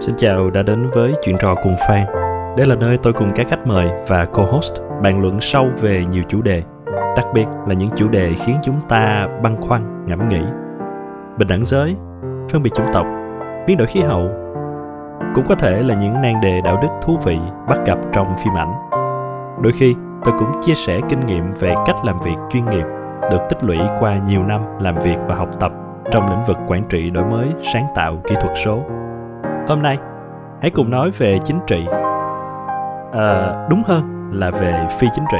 Xin chào đã đến với chuyện trò cùng Phan. Đây là nơi tôi cùng các khách mời và co-host bàn luận sâu về nhiều chủ đề, đặc biệt là những chủ đề khiến chúng ta băn khoăn, ngẫm nghĩ. Bình đẳng giới, phân biệt chủng tộc, biến đổi khí hậu, cũng có thể là những nan đề đạo đức thú vị bắt gặp trong phim ảnh. Đôi khi, tôi cũng chia sẻ kinh nghiệm về cách làm việc chuyên nghiệp được tích lũy qua nhiều năm làm việc và học tập trong lĩnh vực quản trị đổi mới, sáng tạo, kỹ thuật số. Hôm nay, hãy cùng nói về chính trị. À, đúng hơn là về phi chính trị.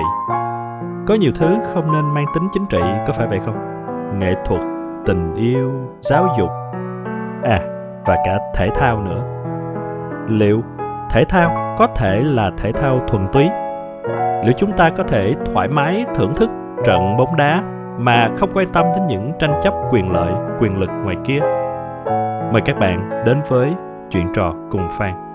Có nhiều thứ không nên mang tính chính trị, có phải vậy không? Nghệ thuật, tình yêu, giáo dục, à và cả thể thao nữa. Liệu thể thao có thể là thể thao thuần túy? Liệu chúng ta có thể thoải mái thưởng thức trận bóng đá mà không quan tâm đến những tranh chấp quyền lợi, quyền lực ngoài kia? Mời các bạn đến với chuyện trò cùng Phan.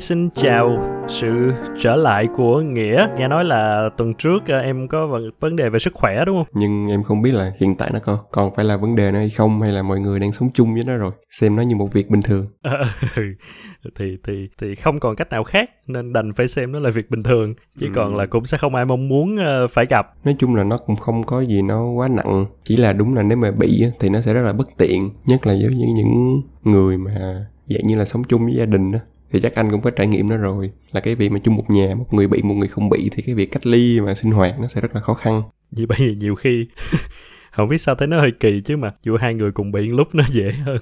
Xin chào sự trở lại của Nghĩa. Nghe nói là tuần trước à, em có vấn đề về sức khỏe đúng không? Nhưng em không biết là hiện tại nó còn, còn phải là vấn đề nữa hay không hay là mọi người đang sống chung với nó rồi. Xem nó như một việc bình thường. thì thì thì không còn cách nào khác nên đành phải xem nó là việc bình thường chứ ừ. còn là cũng sẽ không ai mong muốn uh, phải gặp nói chung là nó cũng không có gì nó quá nặng chỉ là đúng là nếu mà bị thì nó sẽ rất là bất tiện nhất là với những những người mà dạng như là sống chung với gia đình đó thì chắc anh cũng có trải nghiệm đó rồi. Là cái việc mà chung một nhà một người bị một người không bị thì cái việc cách ly và sinh hoạt nó sẽ rất là khó khăn. Vì bây giờ nhiều khi không biết sao thấy nó hơi kỳ chứ mà dù hai người cùng bị lúc nó dễ hơn.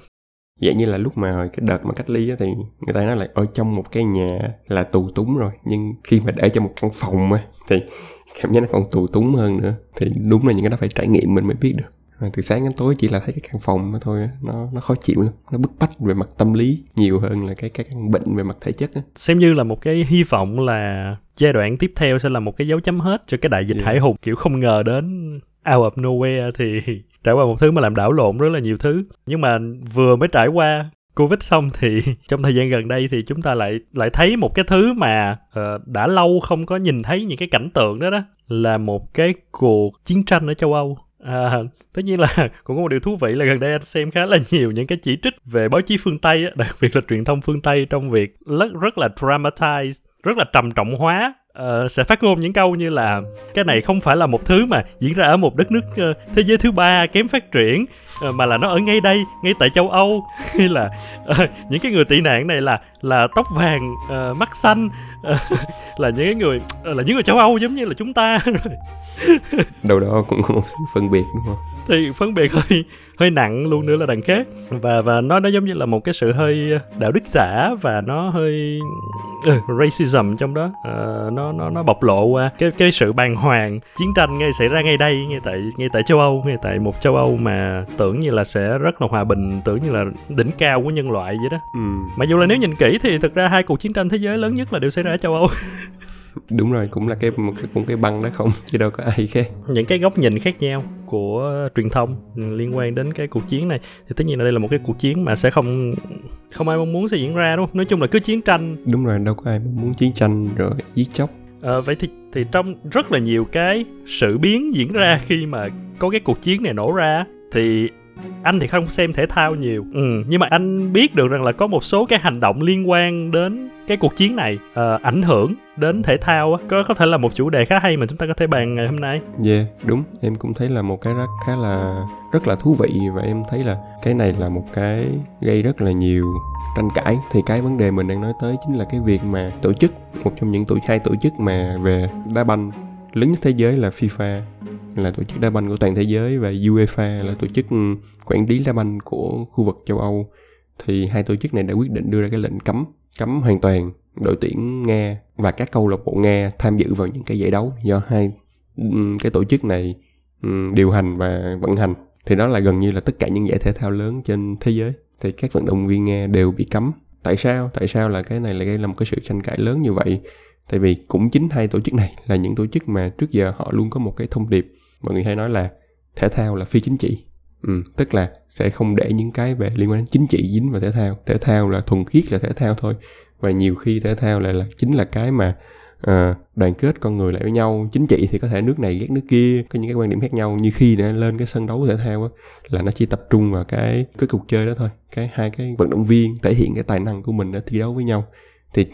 Vậy như là lúc mà cái đợt mà cách ly á thì người ta nói là ở trong một cái nhà là tù túng rồi. Nhưng khi mà để trong một căn phòng á thì cảm giác nó còn tù túng hơn nữa. Thì đúng là những cái đó phải trải nghiệm mình mới biết được từ sáng đến tối chỉ là thấy cái căn phòng đó thôi nó nó khó chịu lắm nó bức bách về mặt tâm lý nhiều hơn là cái cái căn bệnh về mặt thể chất á. Xem như là một cái hy vọng là giai đoạn tiếp theo sẽ là một cái dấu chấm hết cho cái đại dịch yeah. hải hùng. Kiểu không ngờ đến out of nowhere thì trải qua một thứ mà làm đảo lộn rất là nhiều thứ. Nhưng mà vừa mới trải qua covid xong thì trong thời gian gần đây thì chúng ta lại lại thấy một cái thứ mà uh, đã lâu không có nhìn thấy những cái cảnh tượng đó đó là một cái cuộc chiến tranh ở châu âu À, tất nhiên là cũng có một điều thú vị là gần đây anh xem khá là nhiều những cái chỉ trích về báo chí phương Tây, đặc biệt là truyền thông phương Tây trong việc rất rất là dramatize, rất là trầm trọng hóa uh, sẽ phát ngôn những câu như là cái này không phải là một thứ mà diễn ra ở một đất nước uh, thế giới thứ ba kém phát triển uh, mà là nó ở ngay đây ngay tại châu âu. Hay là uh, những cái người tị nạn này là là tóc vàng uh, mắt xanh là những cái người uh, là những người châu âu giống như là chúng ta đâu đó cũng có một sự phân biệt đúng không? Thì phân biệt hơi hơi nặng luôn nữa là đằng khác. Và và nó nó giống như là một cái sự hơi đạo đức giả và nó hơi uh, racism trong đó. Uh, nó nó nó bộc lộ qua cái cái sự bàng hoàng. Chiến tranh ngay xảy ra ngay đây ngay tại ngay tại châu Âu ngay tại một châu Âu mà tưởng như là sẽ rất là hòa bình tưởng như là đỉnh cao của nhân loại vậy đó. Ừ. mà dù là nếu nhìn kỹ thì thực ra hai cuộc chiến tranh thế giới lớn nhất là đều xảy ra ở châu Âu. Đúng rồi cũng là cái một cái cũng cái băng đó không? Chứ đâu có ai khác. Những cái góc nhìn khác nhau của truyền thông liên quan đến cái cuộc chiến này. Thì tất nhiên là đây là một cái cuộc chiến mà sẽ không không ai mong muốn sẽ diễn ra đúng không? Nói chung là cứ chiến tranh. Đúng rồi đâu có ai mong muốn chiến tranh rồi giết chóc. À, vậy thì thì trong rất là nhiều cái sự biến diễn ra khi mà có cái cuộc chiến này nổ ra thì anh thì không xem thể thao nhiều. Ừ, nhưng mà anh biết được rằng là có một số cái hành động liên quan đến cái cuộc chiến này uh, ảnh hưởng đến thể thao có có thể là một chủ đề khá hay mà chúng ta có thể bàn ngày hôm nay. Yeah, đúng. Em cũng thấy là một cái rất khá là rất là thú vị và em thấy là cái này là một cái gây rất là nhiều tranh cãi. Thì cái vấn đề mình đang nói tới chính là cái việc mà tổ chức một trong những tổ hai tổ chức mà về đá banh lớn nhất thế giới là FIFA, là tổ chức đá banh của toàn thế giới và UEFA là tổ chức ừ, quản lý đá banh của khu vực châu Âu. Thì hai tổ chức này đã quyết định đưa ra cái lệnh cấm cấm hoàn toàn đội tuyển Nga và các câu lạc bộ Nga tham dự vào những cái giải đấu do hai ừ, cái tổ chức này ừ, điều hành và vận hành. Thì đó là gần như là tất cả những giải thể thao lớn trên thế giới. Thì các vận động viên Nga đều bị cấm. Tại sao? Tại sao là cái này lại gây ra một cái sự tranh cãi lớn như vậy? Tại vì cũng chính hai tổ chức này là những tổ chức mà trước giờ họ luôn có một cái thông điệp mọi người hay nói là thể thao là phi chính trị. Ừ, tức là sẽ không để những cái về liên quan đến chính trị dính vào thể thao. Thể thao là thuần khiết là thể thao thôi. Và nhiều khi thể thao lại là chính là cái mà à, đoàn kết con người lại với nhau. Chính trị thì có thể nước này ghét nước kia có những cái quan điểm khác nhau. Như khi đã lên cái sân đấu thể thao á là nó chỉ tập trung vào cái cái cuộc chơi đó thôi. Cái hai cái vận động viên thể hiện cái tài năng của mình để thi đấu với nhau thì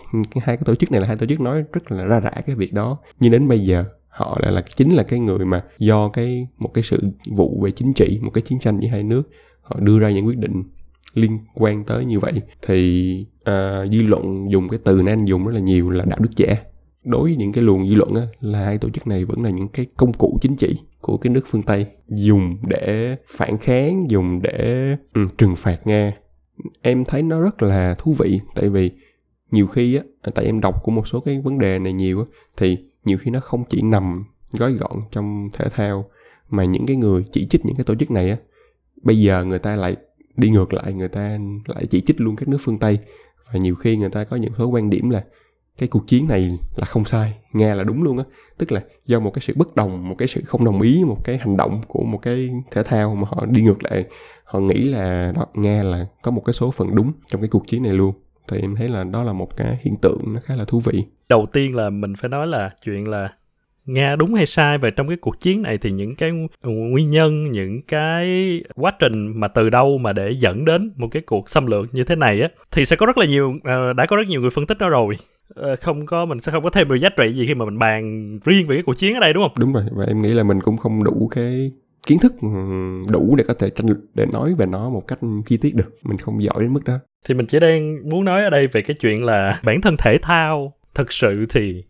hai cái tổ chức này là hai tổ chức nói rất là ra rã cái việc đó. Nhưng đến bây giờ họ lại là chính là cái người mà do cái một cái sự vụ về chính trị một cái chiến tranh giữa hai nước họ đưa ra những quyết định liên quan tới như vậy. Thì uh, dư luận dùng cái từ nên dùng rất là nhiều là đạo đức giả đối với những cái luồng dư luận á, là hai tổ chức này vẫn là những cái công cụ chính trị của cái nước phương tây dùng để phản kháng dùng để ừ, trừng phạt nga. Em thấy nó rất là thú vị tại vì nhiều khi á, tại em đọc của một số cái vấn đề này nhiều á, thì nhiều khi nó không chỉ nằm gói gọn trong thể thao mà những cái người chỉ trích những cái tổ chức này á, bây giờ người ta lại đi ngược lại, người ta lại chỉ trích luôn các nước phương tây. Và nhiều khi người ta có những số quan điểm là cái cuộc chiến này là không sai, nghe là đúng luôn á. Tức là do một cái sự bất đồng, một cái sự không đồng ý, một cái hành động của một cái thể thao mà họ đi ngược lại, họ nghĩ là đó, nghe là có một cái số phần đúng trong cái cuộc chiến này luôn thì em thấy là đó là một cái hiện tượng nó khá là thú vị đầu tiên là mình phải nói là chuyện là Nga đúng hay sai về trong cái cuộc chiến này thì những cái nguyên nhân, những cái quá trình mà từ đâu mà để dẫn đến một cái cuộc xâm lược như thế này á thì sẽ có rất là nhiều uh, đã có rất nhiều người phân tích đó rồi. Uh, không có mình sẽ không có thêm được giá trị gì khi mà mình bàn riêng về cái cuộc chiến ở đây đúng không? Đúng rồi và em nghĩ là mình cũng không đủ cái kiến thức ừ, đủ để có thể tranh, để nói về nó một cách chi tiết được. Mình không giỏi đến mức đó. Thì mình chỉ đang muốn nói ở đây về cái chuyện là bản thân thể thao thực sự thì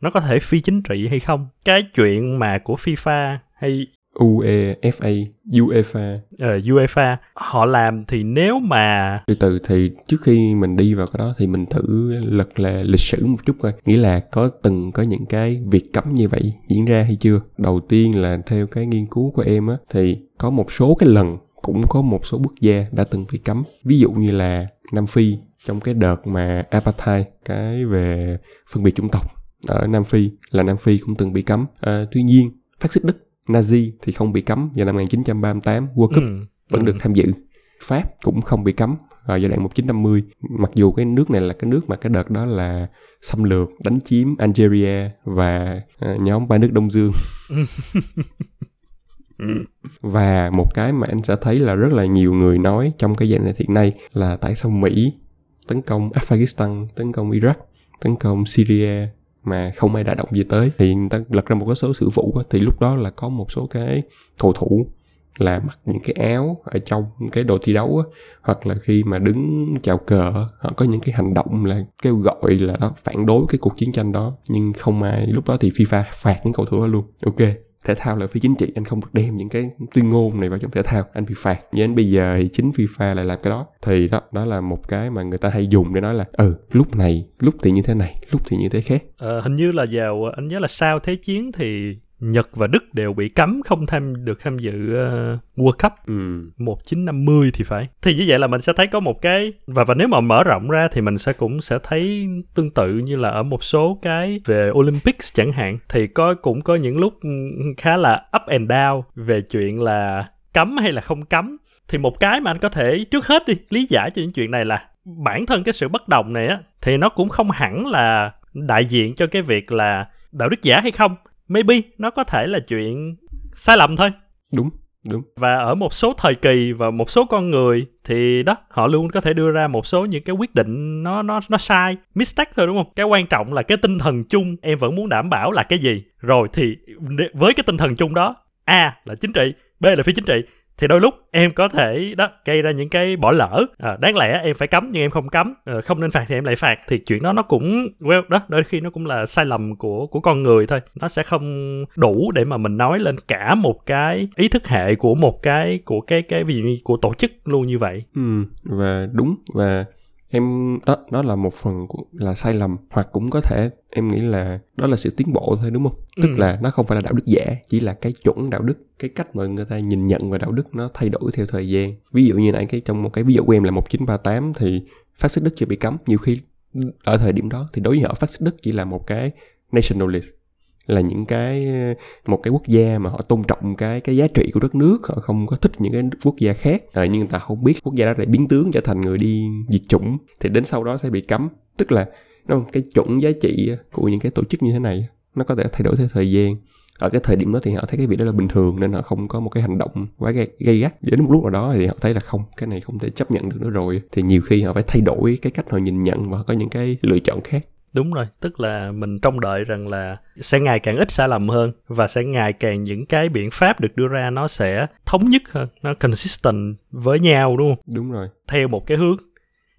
nó có thể phi chính trị hay không? Cái chuyện mà của FIFA hay UEFA, UEFA. Ờ, UEFA họ làm thì nếu mà từ từ thì trước khi mình đi vào cái đó thì mình thử lật là lịch sử một chút coi nghĩa là có từng có những cái việc cấm như vậy diễn ra hay chưa đầu tiên là theo cái nghiên cứu của em á thì có một số cái lần cũng có một số quốc gia đã từng bị cấm ví dụ như là Nam Phi trong cái đợt mà apartheid cái về phân biệt chủng tộc ở Nam Phi là Nam Phi cũng từng bị cấm. À, tuy nhiên, phát xít Đức, Nazi thì không bị cấm vào năm 1938, World Cup ừ. vẫn ừ. được tham dự. Pháp cũng không bị cấm vào giai đoạn 1950 mặc dù cái nước này là cái nước mà cái đợt đó là xâm lược đánh chiếm Algeria và uh, nhóm ba nước Đông Dương và một cái mà anh sẽ thấy là rất là nhiều người nói trong cái dạng này hiện nay là tại sao Mỹ tấn công Afghanistan, tấn công Iraq, tấn công Syria mà không ai đã động gì tới. Thì người ta lật ra một cái số sử vụ thì lúc đó là có một số cái cầu thủ là mặc những cái áo ở trong cái đồ thi đấu á, hoặc là khi mà đứng chào cờ họ có những cái hành động là kêu gọi là đó phản đối cái cuộc chiến tranh đó. Nhưng không ai lúc đó thì FIFA phạt những cầu thủ đó luôn. Ok thể thao là phi chính trị anh không được đem những cái tuyên ngôn này vào trong thể thao anh bị phạt. Nhưng đến bây giờ thì chính FIFA lại làm cái đó. Thì đó đó là một cái mà người ta hay dùng để nói là ừ lúc này lúc thì như thế này lúc thì như thế khác. Ờ, hình như là vào anh nhớ là sau thế chiến thì Nhật và Đức đều bị cấm không tham được tham dự uh, World Cup ừ. 1950 thì phải. Thì như vậy là mình sẽ thấy có một cái và và nếu mà mở rộng ra thì mình sẽ cũng sẽ thấy tương tự như là ở một số cái về Olympics chẳng hạn thì có cũng có những lúc khá là up and down về chuyện là cấm hay là không cấm. Thì một cái mà anh có thể trước hết đi lý giải cho những chuyện này là bản thân cái sự bất đồng này á thì nó cũng không hẳn là đại diện cho cái việc là đạo đức giả hay không maybe nó có thể là chuyện sai lầm thôi. Đúng đúng. Và ở một số thời kỳ và một số con người thì đó họ luôn có thể đưa ra một số những cái quyết định nó nó nó sai mistake thôi đúng không? Cái quan trọng là cái tinh thần chung em vẫn muốn đảm bảo là cái gì? Rồi thì với cái tinh thần chung đó a là chính trị b là phi chính trị thì đôi lúc em có thể đó gây ra những cái bỏ lỡ. À, đáng lẽ em phải cấm nhưng em không cấm. À, không nên phạt thì em lại phạt. Thì chuyện đó nó cũng well đó đôi khi nó cũng là sai lầm của của con người thôi. Nó sẽ không đủ để mà mình nói lên cả một cái ý thức hệ của một cái của cái cái ví dụ như của tổ chức luôn như vậy. Ừ và đúng và em đó đó là một phần của, là sai lầm hoặc cũng có thể em nghĩ là đó là sự tiến bộ thôi đúng không? Tức ừ. là nó không phải là đạo đức giả chỉ là cái chuẩn đạo đức cái cách mà người ta nhìn nhận về đạo đức nó thay đổi theo thời gian. Ví dụ như nãy cái trong một cái ví dụ của em là 1938 thì phát xít đức chưa bị cấm. Nhiều khi ở thời điểm đó thì đối với họ phát xít đức chỉ là một cái nationalist là những cái một cái quốc gia mà họ tôn trọng cái cái giá trị của đất nước họ không có thích những cái quốc gia khác. À, nhưng người ta không biết quốc gia đó lại biến tướng trở thành người đi diệt chủng thì đến sau đó sẽ bị cấm. Tức là đúng không? cái chuẩn giá trị của những cái tổ chức như thế này nó có thể thay đổi theo thời gian. Ở cái thời điểm đó thì họ thấy cái việc đó là bình thường nên họ không có một cái hành động quá gây, gây gắt. Đến một lúc nào đó thì họ thấy là không cái này không thể chấp nhận được nữa rồi. Thì nhiều khi họ phải thay đổi cái cách họ nhìn nhận và có những cái lựa chọn khác đúng rồi tức là mình trông đợi rằng là sẽ ngày càng ít sai lầm hơn và sẽ ngày càng những cái biện pháp được đưa ra nó sẽ thống nhất hơn nó consistent với nhau đúng không? Đúng rồi. Theo một cái hướng.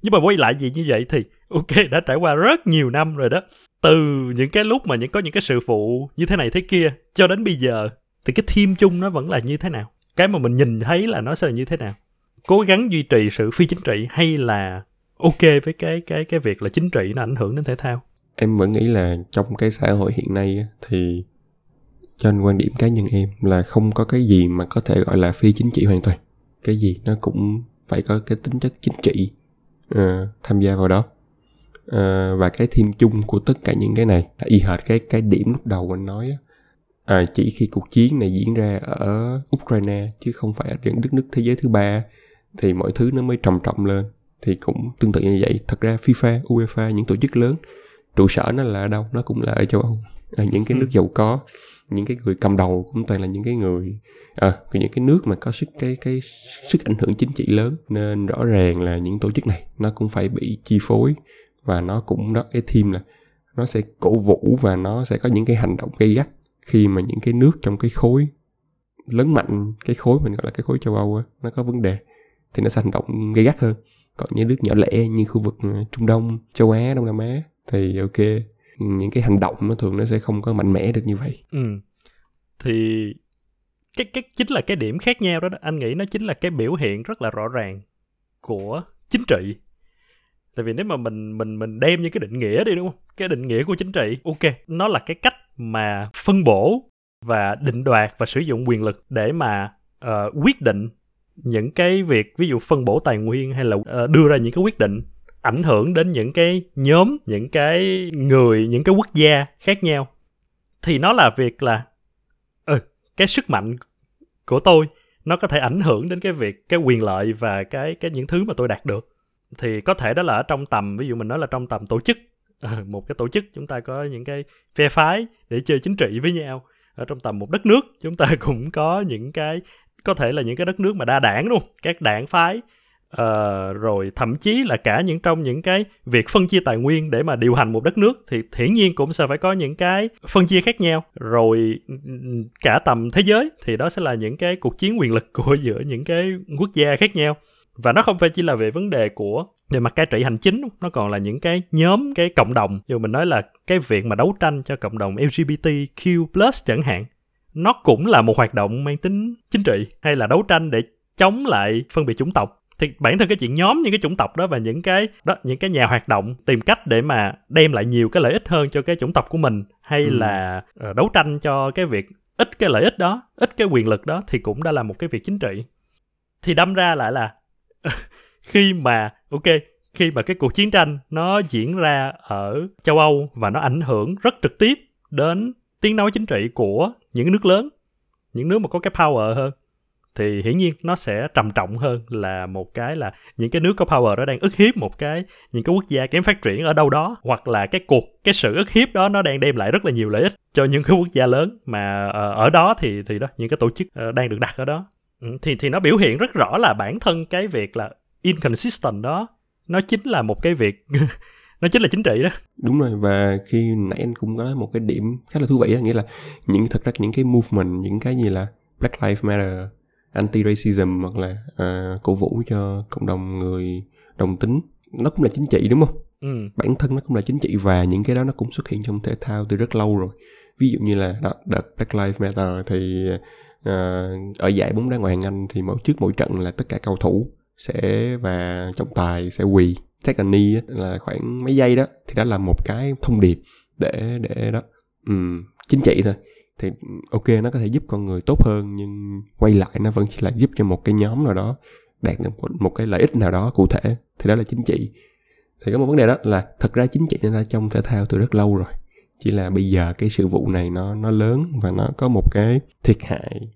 Nhưng mà quay lại gì như vậy thì ok đã trải qua rất nhiều năm rồi đó. Từ những cái lúc mà những có những cái sự phụ như thế này thế kia cho đến bây giờ thì cái theme chung nó vẫn là như thế nào? Cái mà mình nhìn thấy là nó sẽ là như thế nào? Cố gắng duy trì sự phi chính trị hay là ok với cái cái cái việc là chính trị nó ảnh hưởng đến thể thao. Em vẫn nghĩ là trong cái xã hội hiện nay thì trên quan điểm cá nhân em là không có cái gì mà có thể gọi là phi chính trị hoàn toàn. Cái gì nó cũng phải có cái tính chất chính trị uh, tham gia vào đó. Uh, và cái thêm chung của tất cả những cái này là y hệt cái cái điểm lúc đầu anh nói à, chỉ khi cuộc chiến này diễn ra ở Ukraine chứ không phải ở những đất nước thế giới thứ ba thì mọi thứ nó mới trầm trọng lên thì cũng tương tự như vậy. Thật ra FIFA, UEFA những tổ chức lớn trụ sở nó là ở đâu? Nó cũng là ở châu Âu. Ở những cái nước ừ. giàu có những cái người cầm đầu cũng toàn là những cái người à, những cái nước mà có sức cái cái sức ảnh hưởng chính trị lớn. Nên rõ ràng là những tổ chức này nó cũng phải bị chi phối và nó cũng đó cái team là nó sẽ cổ vũ và nó sẽ có những cái hành động gây gắt khi mà những cái nước trong cái khối lớn mạnh cái khối mình gọi là cái khối châu Âu á, nó có vấn đề thì nó sẽ hành động gây gắt hơn còn những nước nhỏ lẻ như khu vực ờ, Trung Đông châu Á Đông Nam Á thì ok. Những cái hành động nó thường nó sẽ không có mạnh mẽ được như vậy. Ừ. thì cái cái chính là cái điểm khác nhau đó, đó. Anh nghĩ nó chính là cái biểu hiện rất là rõ ràng của chính trị. Tại vì nếu mà mình mình mình đem như cái định nghĩa đi đúng không? Cái định nghĩa của chính trị ok. Nó là cái cách mà phân bổ và định đoạt và sử dụng quyền lực để mà uh, quyết định những cái việc, ví dụ phân bổ tài nguyên hay là ờ, đưa ra những cái quyết định ảnh hưởng đến những cái nhóm, những cái người, những cái quốc gia khác nhau, thì nó là việc là ừ cái sức mạnh của tôi nó có thể ảnh hưởng đến cái việc, cái quyền lợi và cái cái những thứ mà tôi đạt được. Thì có thể đó là ở trong tầm, ví dụ mình nói là trong tầm tổ chức ờ, một cái tổ chức chúng ta có những cái phe phái để chơi chính trị với nhau, ở trong tầm một đất nước chúng ta cũng có những cái có thể là những cái đất nước mà đa đảng luôn các đảng phái uh, rồi thậm chí là cả những trong những cái việc phân chia tài nguyên để mà điều hành một đất nước thì hiển nhiên cũng sẽ phải có những cái phân chia khác nhau. Rồi ừ, ừ, cả tầm thế giới thì đó sẽ là những cái cuộc chiến quyền lực của giữa những cái quốc gia khác nhau. Và nó không phải chỉ là về vấn đề của về mặt cai trị hành chính nó còn là những cái nhóm cái cộng đồng. Dù mình nói là cái việc mà đấu tranh cho cộng đồng LGBTQ+ chẳng hạn nó cũng là một hoạt động mang tính chính trị hay là đấu tranh để chống lại phân biệt chủng tộc thì bản thân cái chuyện nhóm những cái chủng tộc đó và những cái đó những cái nhà hoạt động tìm cách để mà đem lại nhiều cái lợi ích hơn cho cái chủng tộc của mình hay ừ. là uh, đấu tranh cho cái việc ít cái lợi ích đó ít cái quyền lực đó thì cũng đã là một cái việc chính trị thì đâm ra lại là khi mà ok khi mà cái cuộc chiến tranh nó diễn ra ở châu Âu và nó ảnh hưởng rất trực tiếp đến tiếng nói chính trị của những nước lớn, những nước mà có cái power hơn, thì hiển nhiên nó sẽ trầm trọng hơn là một cái là những cái nước có power đó đang ức hiếp một cái, những cái quốc gia kém phát triển ở đâu đó, hoặc là cái cuộc, cái sự ức hiếp đó nó đang đem lại rất là nhiều lợi ích cho những cái quốc gia lớn mà ờ, ở đó thì thì đó, những cái tổ chức ờ, đang được đặt ở đó. Ừ, thì thì nó biểu hiện rất rõ là bản thân cái việc là inconsistent đó, nó chính là một cái việc nó chính là chính trị đó. Đúng rồi và khi nãy anh cũng có một cái điểm khá là thú vị đó, nghĩa là những thật ra những cái movement những cái như là Black Lives Matter anti-racism hoặc là uh, cổ vũ cho cộng đồng người đồng tính nó cũng là chính trị đúng không? Ừ. bản thân nó cũng là chính trị và những cái đó nó cũng xuất hiện trong thể thao từ rất lâu rồi. Ví dụ như là đợt, đợt Black Lives Matter thì uh, ở giải bóng đá ngoại hạng Anh thì mỗi trước mỗi trận là tất cả cầu thủ sẽ và trọng tài sẽ quỳ take a knee là khoảng mấy giây đó. Thì đó là một cái thông điệp để để đó. Um, chính trị thôi. Thì ok nó có thể giúp con người tốt hơn nhưng quay lại nó vẫn chỉ là giúp cho một cái nhóm nào đó đạt được một, một cái lợi ích nào đó cụ thể. Thì đó là chính trị. Thì có một vấn đề đó là thật ra chính trị nó đã trong thể thao từ rất lâu rồi. Chỉ là bây giờ cái sự vụ này nó nó lớn và nó có một cái thiệt hại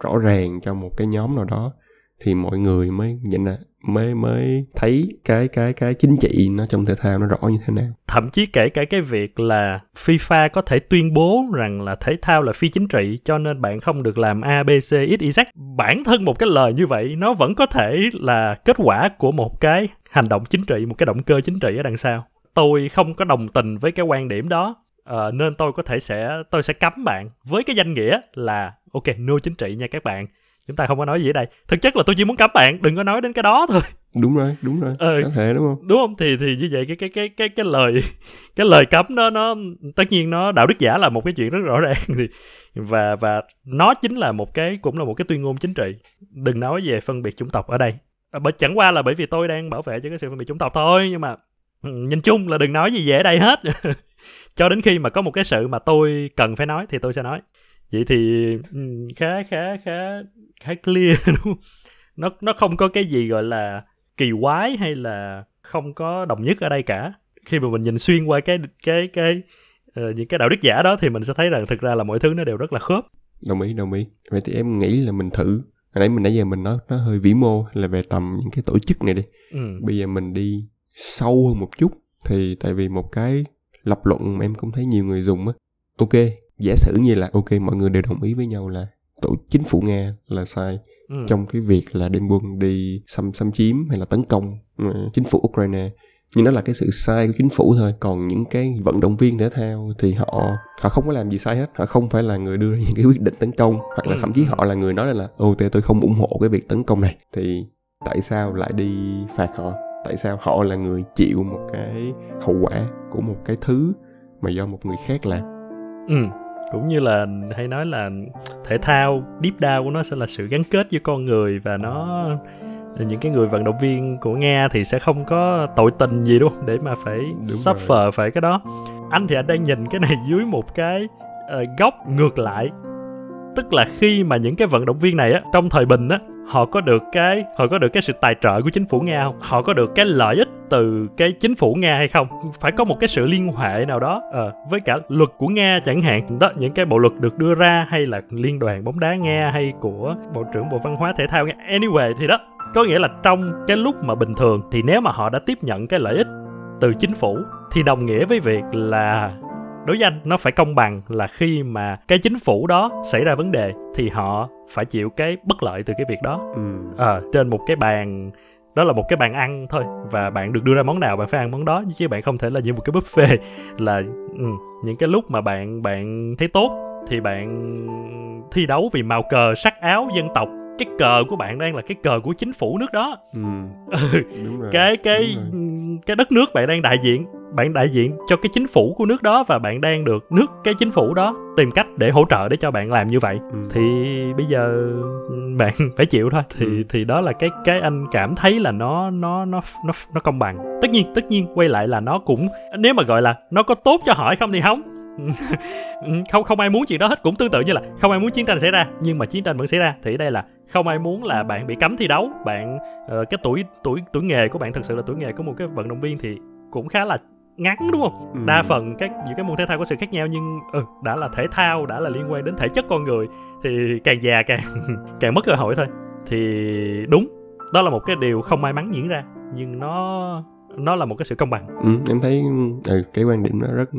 rõ ràng cho một cái nhóm nào đó thì mọi người mới nhận ra mới mới thấy cái cái cái chính trị nó trong thể thao nó rõ như thế nào. Thậm chí kể cả cái việc là FIFA có thể tuyên bố rằng là thể thao là phi chính trị cho nên bạn không được làm A B C X Y Z. Bản thân một cái lời như vậy nó vẫn có thể là kết quả của một cái hành động chính trị một cái động cơ chính trị ở đằng sau. Tôi không có đồng tình với cái quan điểm đó uh, nên tôi có thể sẽ tôi sẽ cấm bạn. Với cái danh nghĩa là ok no chính trị nha các bạn chúng ta không có nói gì ở đây. Thực chất là tôi chỉ muốn cấm bạn đừng có nói đến cái đó thôi. Đúng rồi đúng rồi. Ờ, có thể đúng không? Đúng không? Thì thì như vậy cái cái cái cái cái lời cái lời cấm nó nó tất nhiên nó đạo đức giả là một cái chuyện rất rõ ràng. Thì và và nó chính là một cái cũng là một cái tuyên ngôn chính trị. Đừng nói về phân biệt chủng tộc ở đây. À, bởi chẳng qua là bởi vì tôi đang bảo vệ cho cái sự phân biệt chủng tộc thôi nhưng mà ừ, nhìn chung là đừng nói gì về ở đây hết. Cho đến khi mà có một cái sự mà tôi cần phải nói thì tôi sẽ nói vậy thì ừ, khá khá khá khá clear đúng không? Nó nó không có cái gì gọi là kỳ quái hay là không có đồng nhất ở đây cả. Khi mà mình nhìn xuyên qua cái cái cái uh, những cái đạo đức giả đó thì mình sẽ thấy rằng thực ra là mọi thứ nó đều rất là khớp. Đồng ý đồng ý. Vậy thì em nghĩ là mình thử. Hồi nãy mình nãy giờ mình nói nó hơi vĩ mô là về tầm những cái tổ chức này đi. Ừ. bây giờ mình đi sâu hơn một chút thì tại vì một cái lập luận mà em cũng thấy nhiều người dùng á. Ok giả sử như là ok mọi người đều đồng ý với nhau là tổ chính phủ nga là sai ừ. trong cái việc là đem quân đi xâm xâm chiếm hay là tấn công uh, chính phủ ukraine. Nhưng nó là cái sự sai của chính phủ thôi. Còn những cái vận động viên thể thao thì họ họ không có làm gì sai hết. Họ không phải là người đưa ra những cái quyết định tấn công. Hoặc là ừ. thậm chí họ là người nói là ô tôi không ủng hộ cái việc tấn công này. Thì tại sao lại đi phạt họ? Tại sao họ là người chịu một cái hậu quả của một cái thứ mà do một người khác làm? Ừ cũng như là hay nói là thể thao deep down của nó sẽ là sự gắn kết với con người và nó những cái người vận động viên của nga thì sẽ không có tội tình gì đúng để mà phải đúng suffer rồi. phải cái đó. Anh thì anh đang nhìn cái này dưới một cái uh, góc ngược lại. Tức là khi mà những cái vận động viên này á trong thời bình á họ có được cái họ có được cái sự tài trợ của chính phủ nga không? Họ có được cái lợi ích từ cái chính phủ nga hay không? Phải có một cái sự liên hệ nào đó à, với cả luật của nga chẳng hạn. Đó những cái bộ luật được đưa ra hay là liên đoàn bóng đá nga hay của bộ trưởng bộ văn hóa thể thao nga. Anyway thì đó có nghĩa là trong cái lúc mà bình thường thì nếu mà họ đã tiếp nhận cái lợi ích từ chính phủ thì đồng nghĩa với việc là đối với anh nó phải công bằng là khi mà cái chính phủ đó xảy ra vấn đề thì họ phải chịu cái bất lợi từ cái việc đó ừ. à, trên một cái bàn đó là một cái bàn ăn thôi và bạn được đưa ra món nào bạn phải ăn món đó chứ bạn không thể là như một cái buffet là ừ, những cái lúc mà bạn bạn thấy tốt thì bạn thi đấu vì màu cờ sắc áo dân tộc cái cờ của bạn đang là cái cờ của chính phủ nước đó ừ. ừ. Đúng rồi. cái cái Đúng rồi. cái đất nước bạn đang đại diện bạn đại diện cho cái chính phủ của nước đó và bạn đang được nước cái chính phủ đó tìm cách để hỗ trợ để cho bạn làm như vậy. Ừ. thì bây giờ bạn phải chịu thôi. Thì ừ. thì đó là cái cái anh cảm thấy là nó nó nó nó nó công bằng. Tất nhiên tất nhiên quay lại là nó cũng nếu mà gọi là nó có tốt cho hỏi không thì không. Không không ai muốn chuyện đó hết. Cũng tương tự như là không ai muốn chiến tranh xảy ra. Nhưng mà chiến tranh vẫn xảy ra. Thì đây là không ai muốn là bạn bị cấm thi đấu. Bạn uh, cái tuổi tuổi tuổi nghề của bạn thật sự là tuổi nghề của một cái vận động viên thì cũng khá là ngắn đúng không? Ừ. đa phần các những cái môn thể thao có sự khác nhau nhưng ừ, đã là thể thao đã là liên quan đến thể chất con người thì càng già càng càng mất cơ hội thôi. Thì đúng đó là một cái điều không may mắn diễn ra nhưng nó nó là một cái sự công bằng. Ừ, em thấy ừ, cái quan điểm đó rất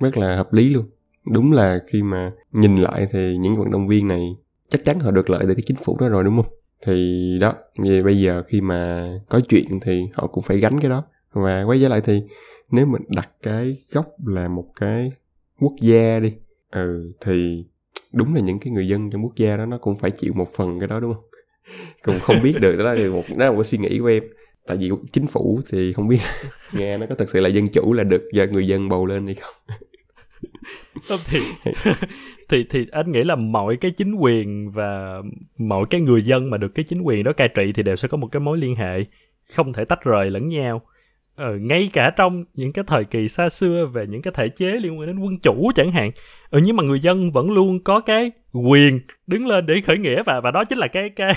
rất là hợp lý luôn. Đúng là khi mà nhìn lại thì những vận động viên này chắc chắn họ được lợi từ cái chính phủ đó rồi đúng không? Thì đó vì bây giờ khi mà có chuyện thì họ cũng phải gánh cái đó và quay trở lại thì nếu mình đặt cái gốc là một cái quốc gia đi ừ thì đúng là những cái người dân trong quốc gia đó nó cũng phải chịu một phần cái đó, đúng không? Cũng không biết được, đó là một, đó là một suy nghĩ của em. Tại vì chính phủ thì không biết nghe nó có thực sự là dân chủ là được do người dân bầu lên hay không. Không thì thì thì anh nghĩ là mọi cái chính quyền và mọi cái người dân mà được cái chính quyền đó cai trị thì đều sẽ có một cái mối liên hệ không thể tách rời lẫn nhau ờ, ngay cả trong những cái thời kỳ xa xưa về những cái thể chế liên quan đến quân chủ chẳng hạn ừ, nhưng mà người dân vẫn luôn có cái quyền đứng lên để khởi nghĩa và và đó chính là cái cái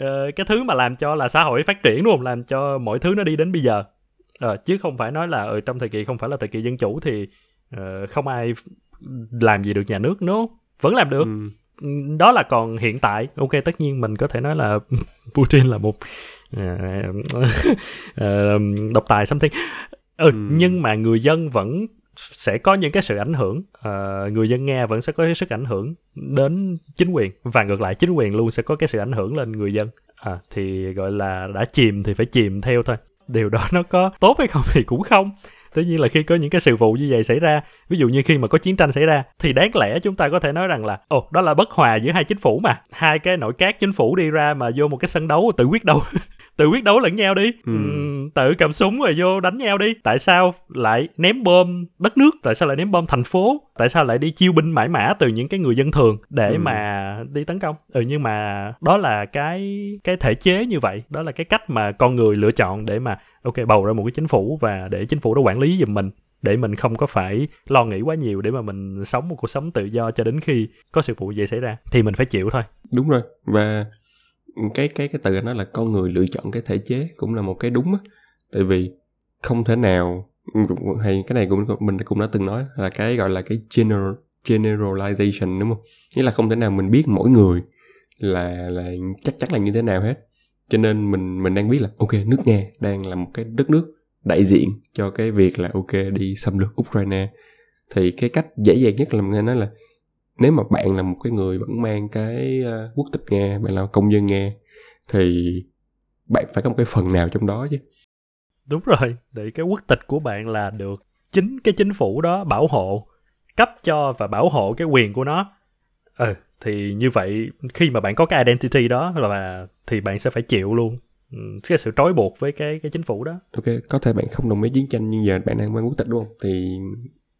uh, cái thứ mà làm cho là xã hội phát triển đúng không? Làm cho mọi thứ nó đi đến bây giờ. Ờ, chứ không phải nói là ở ừ, trong thời kỳ không phải là thời kỳ dân chủ thì uh, không ai làm gì được nhà nước nữa vẫn làm được. Ừ. đó là còn hiện tại. Ok tất nhiên mình có thể nói là Putin là một uh, độc tài something. Ừ, ừ. nhưng mà người dân vẫn sẽ có những cái sự ảnh hưởng uh, người dân nghe vẫn sẽ có cái sức ảnh hưởng đến chính quyền và ngược lại chính quyền luôn sẽ có cái sự ảnh hưởng lên người dân. À, thì gọi là đã chìm thì phải chìm theo thôi. Điều đó nó có tốt hay không thì cũng không. Tất nhiên là khi có những cái sự vụ như vậy xảy ra ví dụ như khi mà có chiến tranh xảy ra thì đáng lẽ chúng ta có thể nói rằng là ồ đó là bất hòa giữa hai chính phủ mà. Hai cái nội các chính phủ đi ra mà vô một cái sân đấu tự quyết đấu tự quyết đấu lẫn nhau đi. Ừ. tự cầm súng rồi vô đánh nhau đi. Tại sao lại ném bom đất nước? Tại sao lại ném bom thành phố? Tại sao lại đi chiêu binh mãi mã từ những cái người dân thường để ừ. mà đi tấn công? Ừ nhưng mà đó là cái cái thể chế như vậy. Đó là cái cách mà con người lựa chọn để mà ok bầu ra một cái chính phủ và để chính phủ đó quản lý giùm mình. Để mình không có phải lo nghĩ quá nhiều để mà mình sống một cuộc sống tự do cho đến khi có sự vụ gì xảy ra. Thì mình phải chịu thôi. Đúng rồi. Và cái cái cái từ nó là con người lựa chọn cái thể chế cũng là một cái đúng á. Tại vì không thể nào hay, cái này cũng, mình cũng đã từng nói là cái gọi là cái general, generalization, đúng không? Nghĩa là không thể nào mình biết mỗi người là là chắc chắn là như thế nào hết. Cho nên mình mình đang biết là, ok, nước nga đang là một cái đất nước đại diện cho cái việc là, ok, đi xâm lược ukraine. Thì cái cách dễ dàng nhất là mình nghe nói là nếu mà bạn là một cái người vẫn mang cái uh, quốc tịch nga bạn là công dân nga thì bạn phải có một cái phần nào trong đó chứ? Đúng rồi để cái quốc tịch của bạn là được chính cái chính phủ đó bảo hộ cấp cho và bảo hộ cái quyền của nó. Ừ thì như vậy khi mà bạn có cái identity đó là thì bạn sẽ phải chịu luôn ừ, cái sự trói buộc với cái cái chính phủ đó. Ok có thể bạn không đồng ý chiến tranh nhưng giờ bạn đang mang quốc tịch đúng không? Thì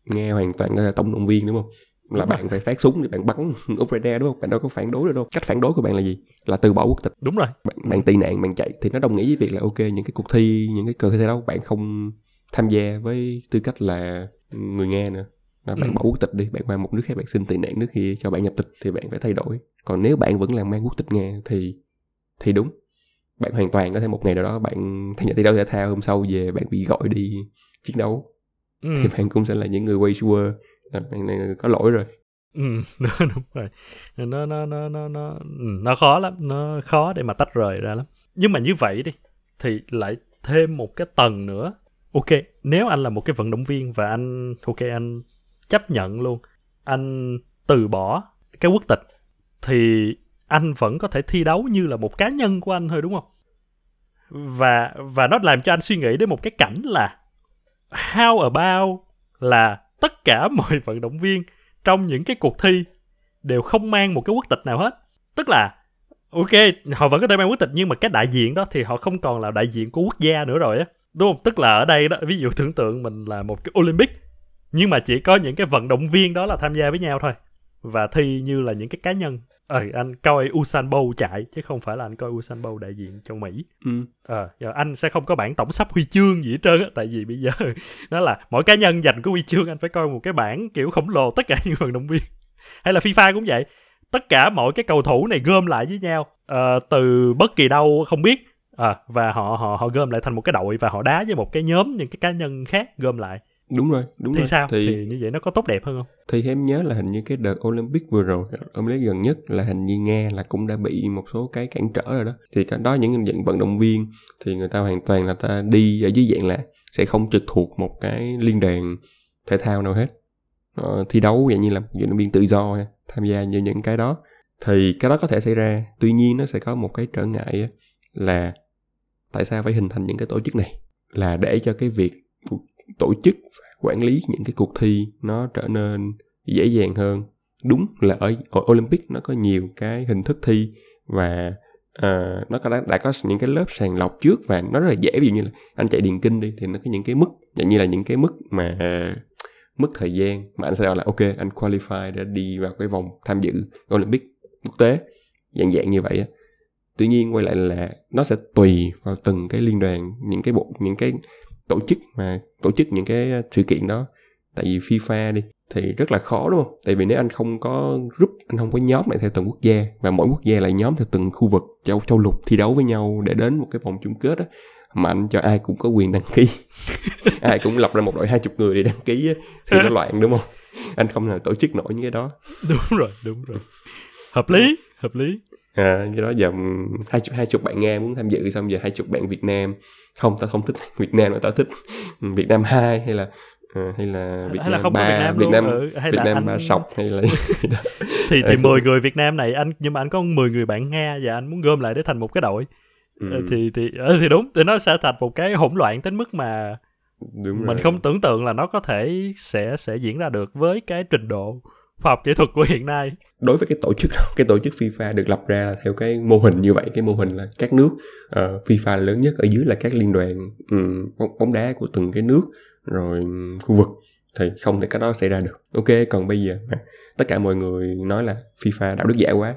nghe hoàn toàn là tổng động viên đúng không là đúng bạn rồi. phải phát súng thì bạn bắn Ukraine đúng không? Bạn đâu có phản đối được đâu. Cách phản đối của bạn là gì? Là từ bỏ quốc tịch. Đúng rồi. Bạn, bạn tị nạn, bạn chạy thì nó đồng nghĩa với việc là ok những cái cuộc thi, những cái cờ thi đấu bạn không tham gia với tư cách là người nghe nữa. Là bạn ừ. bỏ quốc tịch đi, bạn qua một nước khác bạn xin tị nạn nước kia cho bạn nhập tịch thì bạn phải thay đổi. Còn nếu bạn vẫn là mang quốc tịch nghe thì thì đúng. Bạn hoàn toàn có thể một ngày nào đó bạn tham gia thi đấu thể thao hôm sau về bạn bị gọi đi chiến đấu. Ừ. Thì bạn cũng sẽ là những người quay tour bạn này có lỗi rồi. Ừ đúng rồi. Nó nó nó nó nó ừ, nó khó lắm, nó khó để mà tách rời ra lắm. Nhưng mà như vậy đi, thì lại thêm một cái tầng nữa. Ok, nếu anh là một cái vận động viên và anh, ok, anh chấp nhận luôn, anh từ bỏ cái quốc tịch, thì anh vẫn có thể thi đấu như là một cá nhân của anh thôi, đúng không? Và và nó làm cho anh suy nghĩ đến một cái cảnh là, how about là tất cả mọi vận động viên trong những cái cuộc thi đều không mang một cái quốc tịch nào hết. Tức là, ok, họ vẫn có thể mang quốc tịch nhưng mà cái đại diện đó thì họ không còn là đại diện của quốc gia nữa rồi á. Đúng không? Tức là ở đây đó, ví dụ tưởng tượng mình là một cái olympic, nhưng mà chỉ có những cái vận động viên đó là tham gia với nhau thôi và thi như là những cái cá nhân. Ờ anh coi Usain Bolt chạy chứ không phải là anh coi Usain Bolt đại diện cho Mỹ. Ừ. ờ giờ anh sẽ không có bản tổng sắp huy chương gì hết trơn á tại vì bây giờ nó là mỗi cá nhân giành có huy chương anh phải coi một cái bản kiểu khổng lồ tất cả những vận động viên. Hay là FIFA cũng vậy. Tất cả mọi cái cầu thủ này gom lại với nhau uh, từ bất kỳ đâu không biết. À, và họ họ họ gom lại thành một cái đội và họ đá với một cái nhóm những cái cá nhân khác gom lại đúng rồi đúng thì rồi. sao? Thì... thì như vậy nó có tốt đẹp hơn không? thì em nhớ là hình như cái đợt Olympic vừa rồi Olympic gần nhất là hình như nghe là cũng đã bị một số cái cản trở rồi đó. Thì cả đó những những vận động viên thì người ta hoàn toàn là ta đi ở dưới dạng là sẽ không trực thuộc một cái liên đoàn thể thao nào hết. Ờ, thi đấu vậy như là vận động viên tự do tham gia như những cái đó. Thì cái đó có thể xảy ra. Tuy nhiên nó sẽ có một cái trở ngại là tại sao phải hình thành những cái tổ chức này? Là để cho cái việc tổ chức và quản lý những cái cuộc thi nó trở nên dễ dàng hơn. Đúng là ở, ở Olympic nó có nhiều cái hình thức thi và uh, nó có đã, đã có những cái lớp sàng lọc trước và nó rất là dễ. Ví dụ như là anh chạy điền kinh đi thì nó có những cái mức dạng như là những cái mức mà mức thời gian mà anh sẽ gọi là ok anh qualify để đi vào cái vòng tham dự Olympic quốc tế. Dạng dạng như vậy á. Tuy nhiên quay lại là nó sẽ tùy vào từng cái liên đoàn những cái bộ những cái tổ chức mà tổ chức những cái ờ, sự kiện đó. Tại vì FIFA đi thì rất là khó đúng không? Tại vì nếu anh không có group, anh không có nhóm lại theo từng quốc gia và mỗi quốc gia lại nhóm theo từng khu vực châu châu lục thi đấu với nhau để đến một cái vòng chung kết á mà anh cho ai cũng có quyền đăng ký. Ai cũng lập ra một đội hai chục người để đăng ký á, thì nó loạn đúng không? Anh không nào tổ chức nổi những cái đó. Đúng rồi đúng rồi. Hợp lý hợp lý à, do đó giờ hai chục hai chục bạn nga muốn tham dự xong giờ hai chục bạn việt nam không tao không thích việt nam mà tao thích việt nam hai hay là uh, hay là Việt hay là không ba, Việt Nam Việt. Nam ừ, hay Việt là Nam anh... ba sọc hay là thì thì 10 người Việt Nam này anh nhưng mà anh có 10 người bạn Nga và anh muốn gom lại để thành một cái đội ừ. thì thì thì đúng thì nó sẽ thành một cái hỗn loạn đến mức mà đúng mình rồi. không tưởng tượng là nó có thể sẽ sẽ diễn ra được với cái trình độ khoa học kỹ thuật của hiện nay. Đối với cái tổ chức đó cái tổ chức FIFA được lập ra theo cái mô hình như vậy cái mô hình là các nước uh, FIFA lớn nhất ở dưới là các liên đoàn um, bóng đá của từng cái nước rồi khu vực thì không thể cái đó xảy ra được. Ok còn bây giờ tất cả mọi người nói là FIFA đạo đức giả quá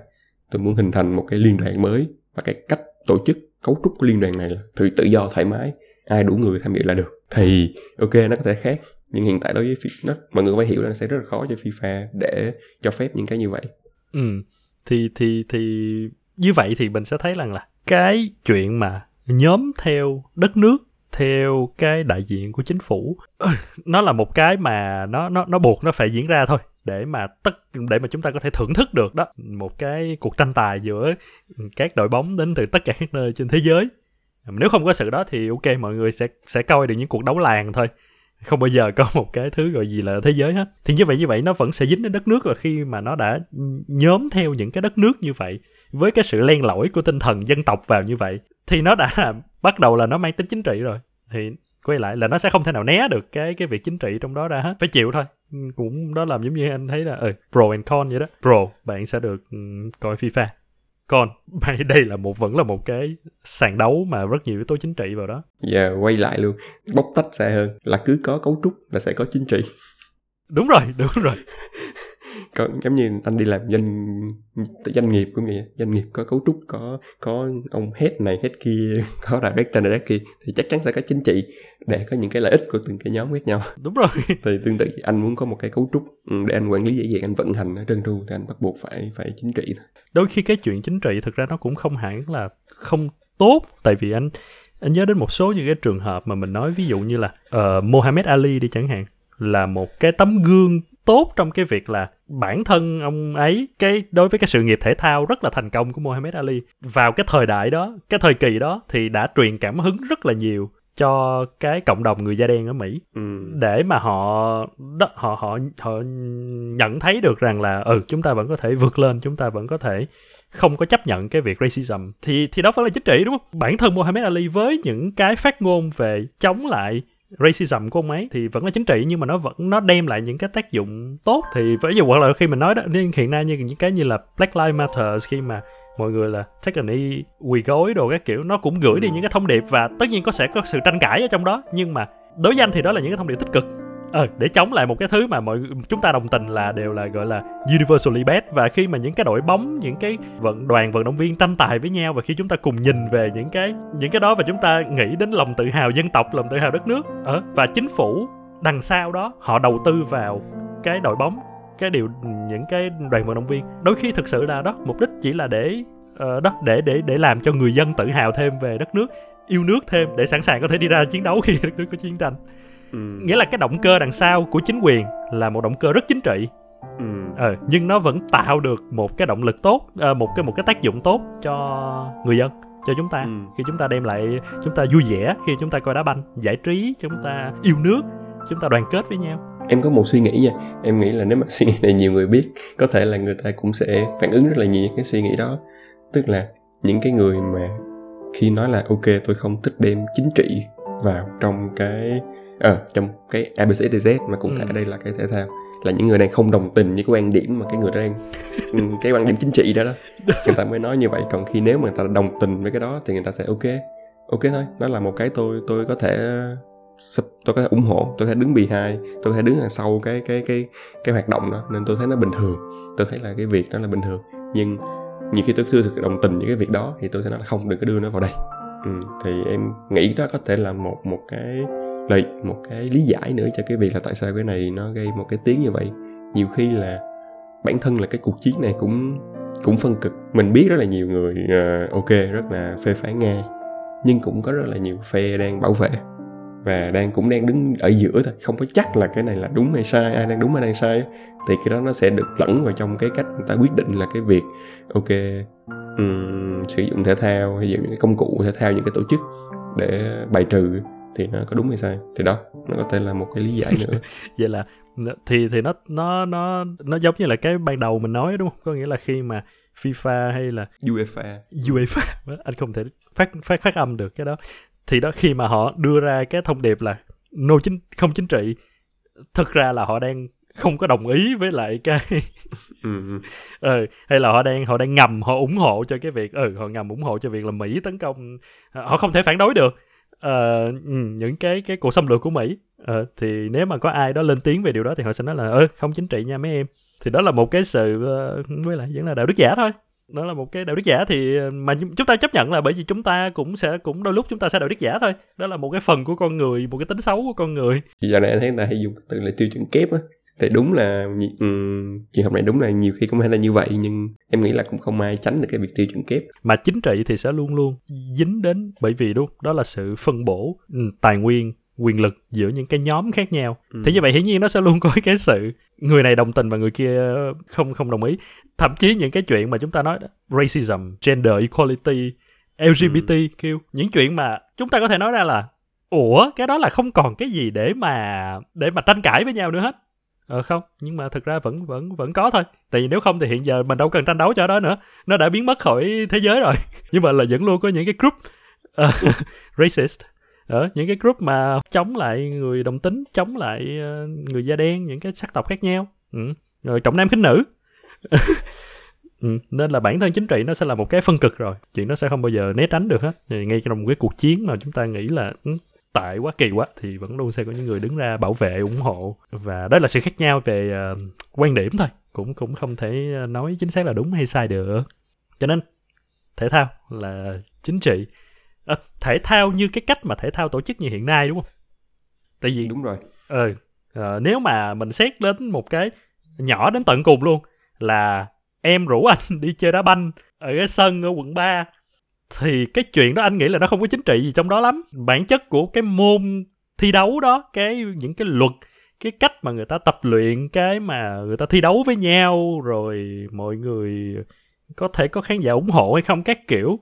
tôi muốn hình thành một cái liên đoàn mới và cái cách tổ chức cấu trúc của liên đoàn này là tự tự do thoải mái ai đủ người tham dự là được. Thì ok nó có thể khác nhưng hiện tại đối với nó mọi người phải hiểu là nó sẽ rất là khó cho FIFA để cho phép những cái như vậy? Ừ thì thì thì như vậy thì mình sẽ thấy rằng là cái chuyện mà nhóm theo đất nước, theo cái đại diện của chính phủ ừ, nó là một cái mà nó nó nó buộc nó phải diễn ra thôi để mà tất, để mà chúng ta có thể thưởng thức được đó. Một cái cuộc tranh tài giữa các đội bóng đến từ tất cả các nơi trên thế giới. Nếu không có sự đó thì ok, mọi người sẽ sẽ coi được những cuộc đấu làng thôi không bao giờ có một cái thứ gọi gì là thế giới hết. Thì như vậy như vậy nó vẫn sẽ dính đến đất nước và khi mà nó đã nhóm theo những cái đất nước như vậy với cái sự len lỏi của tinh thần dân tộc vào như vậy thì nó đã là, bắt đầu là nó mang tính chính trị rồi. Thì quay lại là nó sẽ không thể nào né được cái cái việc chính trị trong đó ra hết. Phải chịu thôi. Ừ, cũng đó làm giống như anh thấy là ừ, pro and con vậy đó. Pro bạn sẽ được um, coi FIFA còn đây là một vẫn là một cái sàn đấu mà rất nhiều yếu tố chính trị vào đó. Giờ yeah, quay lại luôn bóc tách xa hơn. Là cứ có cấu trúc là sẽ có chính trị. Đúng rồi đúng rồi có giống như anh đi làm doanh doanh nghiệp cũng vậy doanh nghiệp có cấu trúc có có ông hết này hết kia có director này kia thì chắc chắn sẽ có chính trị để có những cái lợi ích của từng cái nhóm khác nhau. Đúng rồi. Thì tương tự anh muốn có một cái cấu trúc ừ, để anh quản lý dễ dàng anh vận hành ở trơn tru thì anh bắt buộc phải phải chính trị thôi. Đôi khi cái chuyện chính trị thực ra nó cũng không hẳn là không tốt tại vì anh anh nhớ đến một số những cái trường hợp mà mình nói ví dụ như là uh, Mohammed Ali đi chẳng hạn là một cái tấm gương tốt trong cái việc là bản thân ông ấy cái đối với cái sự nghiệp thể thao rất là thành công của Muhammad Ali vào cái thời đại đó cái thời kỳ đó thì đã truyền cảm hứng rất là nhiều cho cái cộng đồng người da đen ở Mỹ. Ừ. để mà họ đó, họ họ họ nhận thấy được rằng là ừ chúng ta vẫn có thể vượt lên chúng ta vẫn có thể không có chấp nhận cái việc racism. Thì thì đó phải là chính trị đúng không? Bản thân Muhammad Ali với những cái phát ngôn về chống lại racism của ông ấy thì vẫn là chính trị, nhưng mà nó vẫn, nó đem lại những cái tác dụng tốt. Thì ví dụ hoặc là khi mình nói đó nên hiện nay như những cái như là Black Lives Matter, khi mà mọi người là take a knee quỳ gối đồ các kiểu, nó cũng gửi đi những cái thông điệp và tất nhiên có sẽ có sự tranh cãi ở trong đó. Nhưng mà đối với anh thì đó là những cái thông điệp tích cực ờ để chống lại một cái thứ mà mọi chúng ta đồng tình là đều là gọi là universally bad và khi mà những cái đội bóng những cái vận đoàn vận động viên tranh tài với nhau và khi chúng ta cùng nhìn về những cái những cái đó và chúng ta nghĩ đến lòng tự hào dân tộc lòng tự hào đất nước ờ và chính phủ đằng sau đó họ đầu tư vào cái đội bóng cái điều những cái đoàn vận động viên. Đôi khi thực sự là đó mục đích chỉ là để uh, đó để để để làm cho người dân tự hào thêm về đất nước yêu nước thêm để sẵn sàng có thể đi ra chiến đấu khi đất nước có chiến tranh ừ. nghĩa là cái động cơ đằng sau của chính quyền là một động cơ rất chính trị ừ. ờ, nhưng nó vẫn tạo được một cái động lực tốt uh, một cái một cái tác dụng tốt cho người dân cho chúng ta ừ. khi chúng ta đem lại chúng ta vui vẻ khi chúng ta coi đá banh giải trí chúng ta yêu nước chúng ta đoàn kết với nhau em có một suy nghĩ nha em nghĩ là nếu mà suy nghĩ này nhiều người biết có thể là người ta cũng sẽ phản ứng rất là nhiều cái suy nghĩ đó tức là những cái người mà khi nói là ok tôi không thích đem chính trị vào trong cái ờ à, trong cái ABCDZ mà cụ thể ừ. đây là cái thể thao. Là những người đang không đồng tình với cái quan điểm mà cái người đang ừ, cái quan điểm chính trị đó đó. Người ta mới nói như vậy. Còn khi nếu mà người ta đồng tình với cái đó thì người ta sẽ ok. Ok thôi. Nó là một cái tôi tôi có thể tôi có thể ủng hộ tôi có thể đứng bì hai tôi có thể đứng đằng sau cái cái cái cái hoạt động đó. Nên tôi thấy nó bình thường. Tôi thấy là cái việc đó là bình thường. Nhưng nhiều khi tôi chưa thực đồng tình với cái việc đó thì tôi sẽ nói là không đừng có đưa nó vào đây. Ừ, thì em nghĩ đó có thể là một một cái lại một cái lý giải nữa cho cái việc là tại sao cái này nó gây một cái tiếng như vậy. Nhiều khi là bản thân là cái cuộc chiến này cũng cũng phân cực. Mình biết rất là nhiều người uh, ok rất là phê phán nga nhưng cũng có rất là nhiều phe đang bảo vệ và đang cũng đang đứng ở giữa thôi. Không có chắc là cái này là đúng hay sai ai đang đúng ai đang sai thì cái đó nó sẽ được lẫn vào trong cái cách người ta quyết định là cái việc ok um, sử dụng thể thao hay dùng những cái công cụ thể thao những cái tổ chức để bài trừ thì nó có đúng hay sai. Thì đó nó có thể là một cái lý giải nữa. Vậy là thì thì nó nó nó nó giống như là cái ban đầu mình nói đúng không? Có nghĩa là khi mà FIFA hay là UEFA. UEFA anh không thể phát phát phát âm được cái đó. Thì đó khi mà họ đưa ra cái thông điệp là no chính không chính trị thực ra là họ đang không có đồng ý với lại cái ừ. ừ. Hay là họ đang họ đang ngầm họ ủng hộ cho cái việc ừ họ ngầm ủng hộ cho việc là mỹ tấn công họ không thể phản đối được uh, những cái cái cuộc xâm lược của mỹ. Uh, thì nếu mà có ai đó lên tiếng về điều đó thì họ sẽ nói là ơ không chính trị nha mấy em. Thì đó là một cái sự uh, với lại vẫn là đạo đức giả thôi. Đó là một cái đạo đức giả thì mà chúng ta chấp nhận là bởi vì chúng ta cũng sẽ cũng đôi lúc chúng ta sẽ đạo đức giả thôi. Đó là một cái phần của con người một cái tính xấu của con người. Giờ này anh thấy người ta hay dùng từ là tiêu chuẩn kép á thì đúng là um, trường hợp này đúng là nhiều khi cũng hay là như vậy nhưng em nghĩ là cũng không ai tránh được cái việc tiêu chuẩn kép mà chính trị thì sẽ luôn luôn dính đến bởi vì đúng đó là sự phân bổ tài nguyên quyền lực giữa những cái nhóm khác nhau ừ. thì như vậy hiển nhiên nó sẽ luôn có cái sự người này đồng tình và người kia không không đồng ý thậm chí những cái chuyện mà chúng ta nói đó, racism gender equality LGBTQ ừ. những chuyện mà chúng ta có thể nói ra là ủa cái đó là không còn cái gì để mà để mà tranh cãi với nhau nữa hết ờ không nhưng mà thực ra vẫn vẫn vẫn có thôi. Tại vì nếu không thì hiện giờ mình đâu cần tranh đấu cho đó nữa. Nó đã biến mất khỏi thế giới rồi. Nhưng mà là vẫn luôn có những cái group uh, racist. Ở những cái group mà chống lại người đồng tính chống lại uh, người da đen những cái sắc tộc khác nhau. Ừ. rồi trọng nam khinh nữ. Ừ. nên là bản thân chính trị nó sẽ là một cái phân cực rồi. Chuyện nó sẽ không bao giờ né tránh được hết. Thì ngay trong một cái cuộc chiến mà chúng ta nghĩ là ừ, tệ quá kỳ quá thì vẫn luôn sẽ có những người đứng ra bảo vệ ủng hộ. Và đó là sự khác nhau về uh, quan điểm thôi. Cũng cũng không thể nói chính xác là đúng hay sai được. Cho nên thể thao là chính trị. À, thể thao như cái cách mà thể thao tổ chức như hiện nay đúng không? Tại vì đúng rồi. Ờ à, nếu mà mình xét đến một cái nhỏ đến tận cùng luôn là em rủ anh đi chơi đá banh ở cái sân ở quận 3 thì cái chuyện đó anh nghĩ là nó không có chính trị gì trong đó lắm. Bản chất của cái môn thi đấu đó, cái những cái luật, cái cách mà người ta tập luyện, cái mà người ta thi đấu với nhau, rồi mọi người có thể có khán giả ủng hộ hay không, các kiểu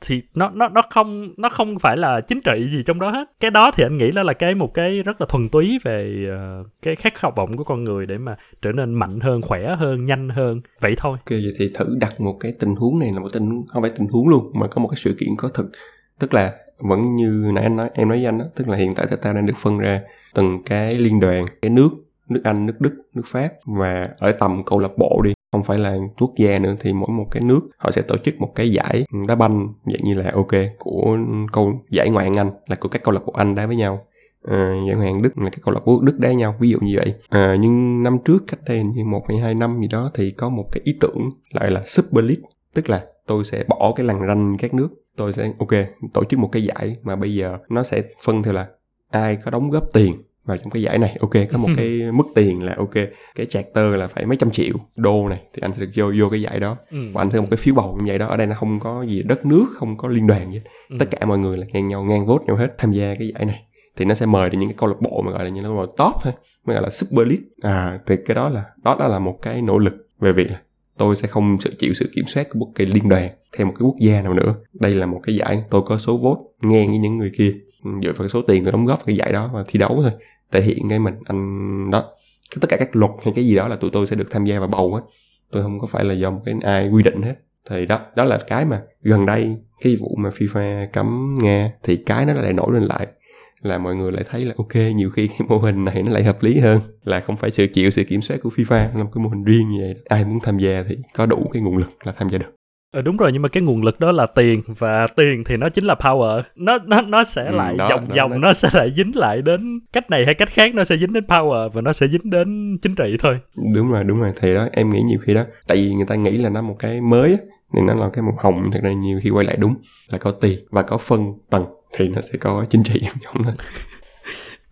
thì nó nó nó không nó không phải là chính trị gì trong đó hết. Cái đó thì anh nghĩ đó là cái một cái rất là thuần túy về uh, cái khát khao vọng của con người để mà trở nên mạnh hơn khỏe hơn nhanh hơn. Vậy thôi. Ok vậy thì thử đặt một cái tình huống này là một tình không phải tình huống luôn mà có một cái sự kiện có thực. Tức là vẫn như nãy anh nói em nói với anh đó tức là hiện tại ta đang được phân ra từng cái liên đoàn cái nước nước Anh, nước Đức, nước Pháp và ở tầm câu lạc bộ đi không phải là quốc gia nữa thì mỗi một cái nước họ sẽ tổ chức một cái giải đá banh dạng như là ok của câu giải ngoại hạng Anh là của các câu lạc bộ Anh đá với nhau. À, giải ngoại hạng Đức là các câu lạc bộ Đức đá với nhau ví dụ như vậy. À, nhưng năm trước cách đây như một hay hai năm gì đó thì có một cái ý tưởng lại là Super League tức là tôi sẽ bỏ cái lằn ranh các nước tôi sẽ ok tổ chức một cái giải mà bây giờ nó sẽ phân theo là ai có đóng góp tiền vào trong cái giải này. Ok có một cái mức tiền là ok. Cái charter là phải mấy trăm triệu đô này thì anh sẽ được vô vô cái giải đó. Ừ. và anh sẽ một cái phiếu bầu như vậy đó. Ở đây nó không có gì đất nước không có liên đoàn gì ừ. tất cả mọi người là ngang nhau ngang vote nhau hết tham gia cái giải này. Thì nó sẽ mời đến những cái câu lạc bộ mà gọi là những câu lạc bộ top thôi mới gọi là super league à thì cái đó là đó đó là một cái nỗ lực về việc là tôi sẽ không sự chịu sự kiểm soát của một cái liên đoàn theo một cái quốc gia nào nữa. Đây là một cái giải tôi có số vote ngang với những người kia dựa vào số tiền tôi đóng góp cái giải đó và thi đấu thôi. Thể hiện cái mình anh đó. Tất cả các luật hay cái gì đó là tụi tôi sẽ được tham gia và bầu á tôi không có phải là do một cái ai quy định hết. Thì đó đó là cái mà gần đây cái vụ mà FIFA cấm nghe thì cái nó lại nổi lên lại, là mọi người lại thấy là ok, nhiều khi cái mô hình này nó lại hợp lý hơn, là không phải sự chịu sự kiểm soát của FIFA là một cái mô hình riêng như vậy. Ai muốn tham gia thì có đủ cái nguồn lực là tham gia được. Ờ, đúng rồi nhưng mà cái nguồn lực đó là tiền và tiền thì nó chính là power. Nó nó nó sẽ ừ, lại đó, vòng đó, vòng đó. nó sẽ lại dính lại đến cách này hay cách khác nó sẽ dính đến power và nó sẽ dính đến chính trị thôi. Đúng rồi đúng rồi thì đó em nghĩ nhiều khi đó tại vì người ta nghĩ là nó một cái mới nên nó là cái màu hồng thật ra nhiều khi quay lại đúng là có tiền và có phân tầng thì nó sẽ có chính trị trong đó.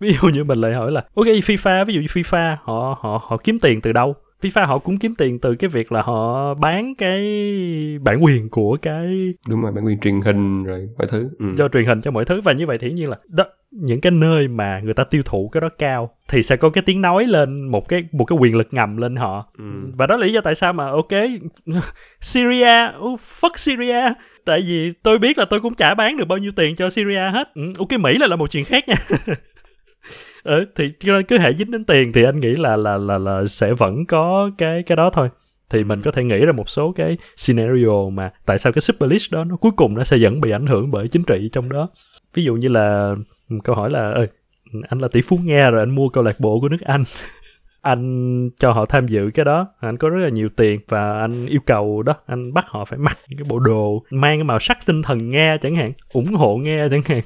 Ví dụ như mình lại hỏi là ok FIFA ví dụ như FIFA họ họ họ kiếm tiền từ đâu FIFA họ cũng kiếm tiền từ cái việc là họ bán cái bản quyền của cái đúng rồi bản quyền truyền hình rồi mọi thứ ừ. cho truyền hình cho mọi thứ. Và như vậy thì nhiên là đó những cái nơi mà người ta tiêu thụ cái đó cao thì sẽ có cái tiếng nói lên một cái một cái quyền lực ngầm lên họ. Ừ. và đó là lý do tại sao mà ok Syria oh, fuck Syria. Tại vì tôi biết là tôi cũng chả bán được bao nhiêu tiền cho Syria hết. Ừ, ok Mỹ là là một chuyện khác nha ừ, thì cứ hệ dính đến tiền thì anh nghĩ là là là là sẽ vẫn có cái cái đó thôi. Thì mình có thể nghĩ ra một số cái scenario mà tại sao cái super list đó nó cuối cùng nó sẽ vẫn bị ảnh hưởng bởi chính trị trong đó. Ví dụ như là ừ, câu hỏi là ơi anh là tỷ phú nghe rồi anh mua câu lạc bộ của nước anh. Anh cho họ tham dự cái đó anh có rất là nhiều tiền và anh yêu cầu đó anh bắt họ phải mặc những cái bộ đồ mang cái màu sắc tinh thần nghe chẳng hạn ủng hộ nghe chẳng hạn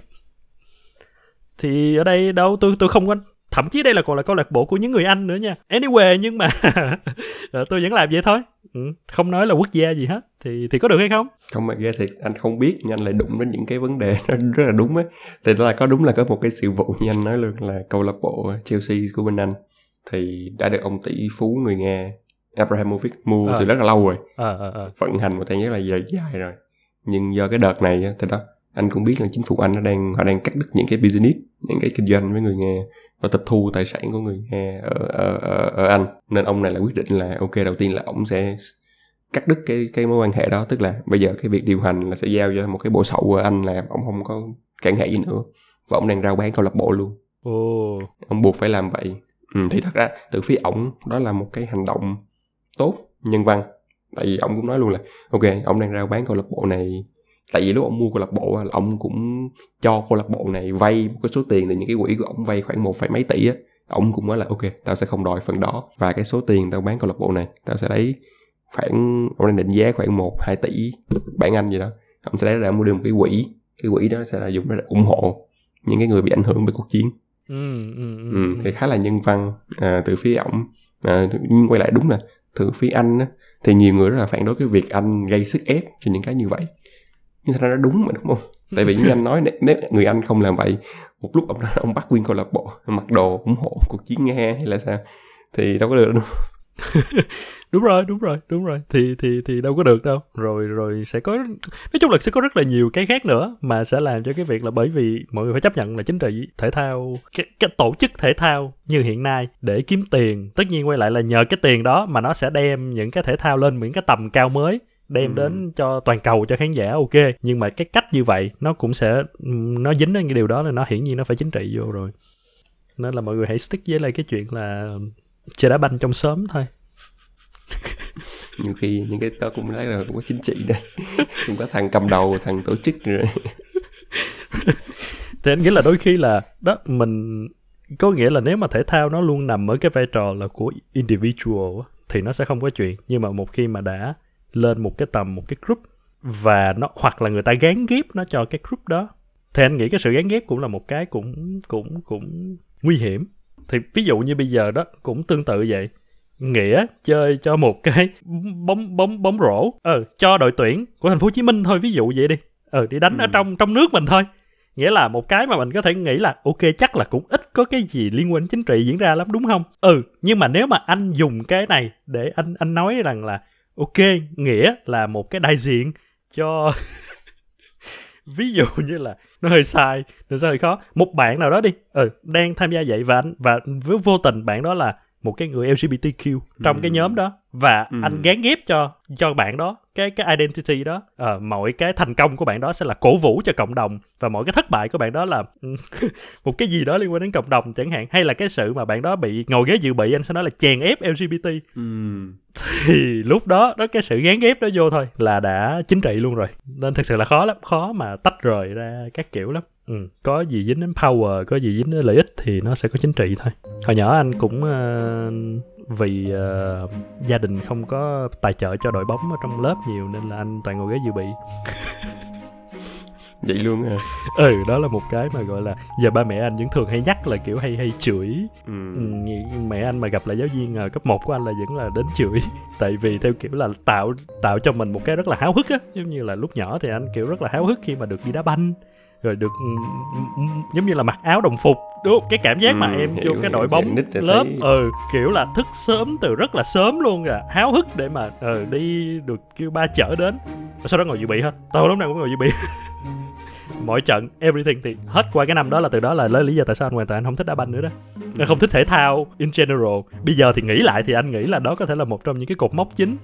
thì ở đây đâu tôi tôi không có thậm chí đây là còn là câu lạc bộ của những người anh nữa nha. Anyway nhưng mà ờ, tôi vẫn làm vậy thôi. Ừ, không nói là quốc gia gì hết. Thì thì có được hay không? Không mà ghê thiệt anh không biết nhưng anh lại đụng đến những cái vấn đề nó rất là đúng ấy. Thì đó là có đúng là có một cái sự vụ như anh nói luôn là câu lạc bộ Chelsea của bên anh. Thì đã được ông tỷ phú người Nga Abramovich mua Ờ. từ rất là lâu rồi. Ờ ờ ờ. Vận hành một thời gian là dài dài rồi. Nhưng do cái đợt này thì đó anh cũng biết là chính phủ anh nó đang họ đang cắt đứt những cái business những cái kinh doanh với người Nga và tịch thu tài sản của người Nga ở, ở, ở, ở Anh. Nên ông này là quyết định là ok đầu tiên là ông sẽ cắt đứt cái cái mối quan hệ đó. Tức là bây giờ cái việc điều hành là sẽ giao cho một cái bộ sậu ở Anh làm ông không có cản hệ gì nữa. Và ông đang rao bán câu lạc bộ luôn. Ồ. Ông buộc phải làm vậy. Ừ, thì thật ra từ phía ổng đó là một cái hành động tốt nhân văn. Tại vì ông cũng nói luôn là ok ông đang rao bán câu lạc bộ này tại vì lúc ông mua câu lạc bộ là ông cũng cho câu lạc bộ này vay một cái số tiền từ những cái quỹ của ông vay khoảng một phẩy mấy tỷ á. Ông cũng nói là ok tao sẽ không đòi phần đó. Và cái số tiền tao bán câu lạc bộ này tao sẽ lấy khoảng ông đang định giá khoảng một hai tỷ bảng anh gì đó. Ông sẽ lấy ra mua được một cái quỹ. Cái quỹ đó sẽ là dùng để ủng hộ những cái người bị ảnh hưởng bởi cuộc chiến. Ừ ừ ừ, ừ, thì khá là nhân văn à, từ phía ổng. À, nhưng quay lại đúng là từ phía anh á, thì nhiều người rất là phản đối cái việc anh gây sức ép cho những cái như vậy nhưng thật ra nó đúng mà đúng không? Tại vì như anh nói nếu- người anh không làm vậy một lúc ông ông bắt nguyên câu lạc bộ mặc đồ ủng hộ cuộc chiến nga hay là sao? Thì đâu có được đâu đúng rồi đúng rồi đúng rồi. Thì thì thì đâu có được đâu. Rồi rồi sẽ có nói chung là sẽ có rất là nhiều cái khác nữa mà sẽ làm cho cái việc là bởi vì mọi người phải chấp nhận là chính trị thể thao cái, cái tổ chức thể thao như hiện nay để kiếm tiền tất nhiên quay lại là nhờ cái tiền đó mà nó sẽ đem những cái thể thao lên những cái tầm cao mới đem Ừ. đến cho toàn cầu cho khán giả ok. Nhưng mà cái cách như vậy nó cũng sẽ nó dính đến cái điều đó là nó hiển nhiên nó phải chính trị vô rồi. Nên là mọi người hãy stick với lại cái chuyện là chơi đá banh trong xóm thôi. Nhiều khi những cái đó cũng lấy là cũng có chính trị đây. Cũng có thằng cầm đầu thằng tổ chức rồi. Thì anh nghĩ là đôi khi là đó mình có nghĩa là nếu mà thể thao nó luôn nằm ở cái vai trò là của individual thì nó sẽ không có chuyện. Nhưng mà một khi mà đã lên một cái tầm một cái group và nó hoặc là người ta gán ghép nó cho cái group đó. Thì anh nghĩ cái sự gán ghép cũng là một cái cũng cũng cũng nguy hiểm. Thì ví dụ như bây giờ đó cũng tương tự vậy. Nghĩa chơi cho một cái bóng bóng bóng rổ. Ờ cho đội tuyển của thành phố Hồ Chí Minh thôi ví dụ vậy đi. Ờ đi đánh ở Ừ. trong trong nước mình thôi. Nghĩa là một cái mà mình có thể nghĩ là ok chắc là cũng ít có cái gì liên quan đến chính trị diễn ra lắm đúng không? Ừ nhưng mà nếu mà anh dùng cái này để anh anh nói rằng là ok nghĩa là một cái đại diện cho ví dụ như là nó hơi sai nó hơi khó một bạn nào đó đi ừ đang tham gia vậy và anh và với vô tình bạn đó là một cái người LGBTQ trong cái Ừ. nhóm đó và Ừ. anh gán ghép cho cho bạn đó cái cái identity đó ờ, mọi cái thành công của bạn đó sẽ là cổ vũ cho cộng đồng và mọi cái thất bại của bạn đó là một cái gì đó liên quan đến cộng đồng chẳng hạn hay là cái sự mà bạn đó bị ngồi ghế dự bị anh sẽ nói là chèn ép LGBT Ừm. thì lúc đó đó cái sự gán ghép đó vô thôi là đã chính trị luôn rồi nên thực sự là khó lắm khó mà tách rời ra các kiểu lắm ừ. có gì dính đến power có gì dính đến lợi ích thì nó sẽ có chính trị thôi hồi nhỏ anh cũng ờ, vì ờ, gia đình không có tài trợ cho đội bóng ở trong lớp nhiều nên là anh toàn ngồi ghế dự bị. Vậy luôn à ừ đó là một cái mà gọi là giờ ba mẹ anh vẫn thường hay nhắc là kiểu hay hay chửi. Ừ, nghĩ- mẹ anh mà gặp lại giáo viên ờ, cấp 1 của anh là vẫn là đến chửi. Tại vì theo kiểu là tạo tạo cho mình một cái rất là háo hức á giống như là lúc nhỏ thì anh kiểu rất là háo hức khi mà được đi đá banh rồi được giống như là mặc áo đồng phục đúng không? cái cảm giác mà Ừ, em hiểu, vô cái đội bóng lớp thấy- ừ kiểu là thức sớm từ rất là sớm luôn à háo hức để mà ừ, đi được kêu ba chở đến. Rồi sau đó ngồi dự bị hết tôi lúc nào cũng ngồi dự bị. Mọi trận everything thì hết qua cái năm đó là từ đó là lấy lý do tại sao anh hoàn toàn anh không thích đá banh nữa đó. Anh không thích thể thao in general. Bây giờ thì nghĩ lại thì anh nghĩ là đó có thể là một trong những cái cột mốc chính.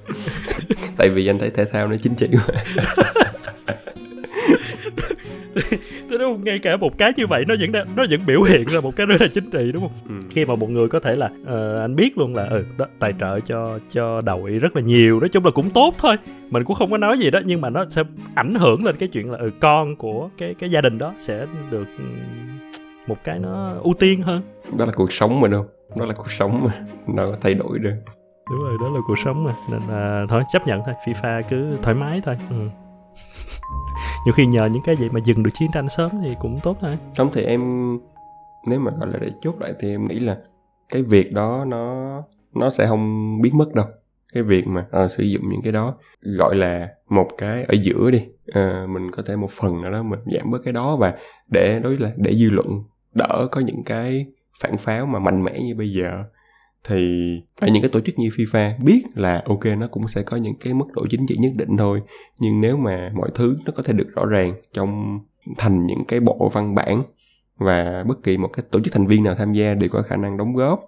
Tại vì anh thấy thể thao nó chính trị quá Thế đúng không? ngay cả một cái như vậy nó vẫn đã, nó vẫn biểu hiện ra một cái rất là chính trị đúng không? Ừ. khi mà một người có thể là uh, anh biết luôn là ừ đó, tài trợ cho cho đội rất là nhiều nói chung là cũng tốt thôi. Mình cũng không có nói gì đó nhưng mà nó sẽ ảnh hưởng lên cái chuyện là ừ con của cái cái gia đình đó sẽ được một cái nó ưu tiên hơn. Đó là cuộc sống mình không? Đó là cuộc sống mà nó thay đổi được đúng rồi đó là cuộc sống mà. Nên là thôi chấp nhận thôi. FIFA cứ thoải mái thôi. Ừ nhiều khi nhờ những cái gì mà dừng được chiến tranh sớm thì cũng tốt thôi. Sống thì em nếu mà gọi là để chốt lại thì em nghĩ là cái việc đó nó nó sẽ không biến mất đâu. Cái việc mà à, sử dụng những cái đó gọi là một cái ở giữa đi à, mình có thể một phần nào đó mình giảm bớt cái đó và để đối là để dư luận đỡ có những cái phản pháo mà mạnh mẽ như bây giờ thì ở những cái tổ chức như FIFA biết là ok nó cũng sẽ có những cái mức độ chính trị nhất định thôi. Nhưng nếu mà mọi thứ nó có thể được rõ ràng trong thành những cái bộ văn bản và bất kỳ một cái tổ chức thành viên nào tham gia đều có khả năng đóng góp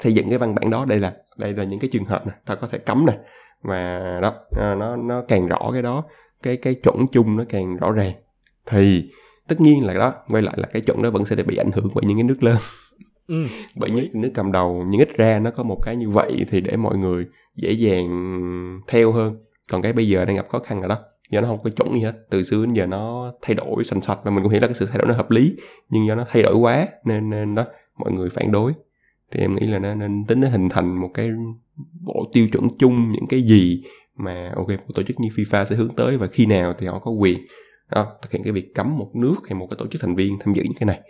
xây dựng cái văn bản đó. Đây là đây là những cái trường hợp này ta có thể cấm này và đó à, nó nó càng rõ cái đó cái cái chuẩn chung nó càng rõ ràng. Thì tất nhiên là đó quay lại là cái chuẩn đó vẫn sẽ bị ảnh hưởng bởi những cái nước lớn ừ. bởi những nước cầm đầu nhưng ít ra nó có một cái như vậy thì để mọi người dễ dàng theo hơn. Còn cái bây giờ đang gặp khó khăn rồi đó do nó không có chuẩn gì hết. Từ xưa đến giờ nó thay đổi sành sạch và mình cũng hiểu là cái sự thay đổi nó hợp lý nhưng do nó thay đổi quá nên nên đó mọi người phản đối. Thì em nghĩ là nó nên tính nó hình thành một cái bộ tiêu chuẩn chung những cái gì mà ok một tổ chức như FIFA sẽ hướng tới và khi nào thì họ có quyền đó, thực hiện cái việc cấm một nước hay một cái tổ chức thành viên tham dự những cái này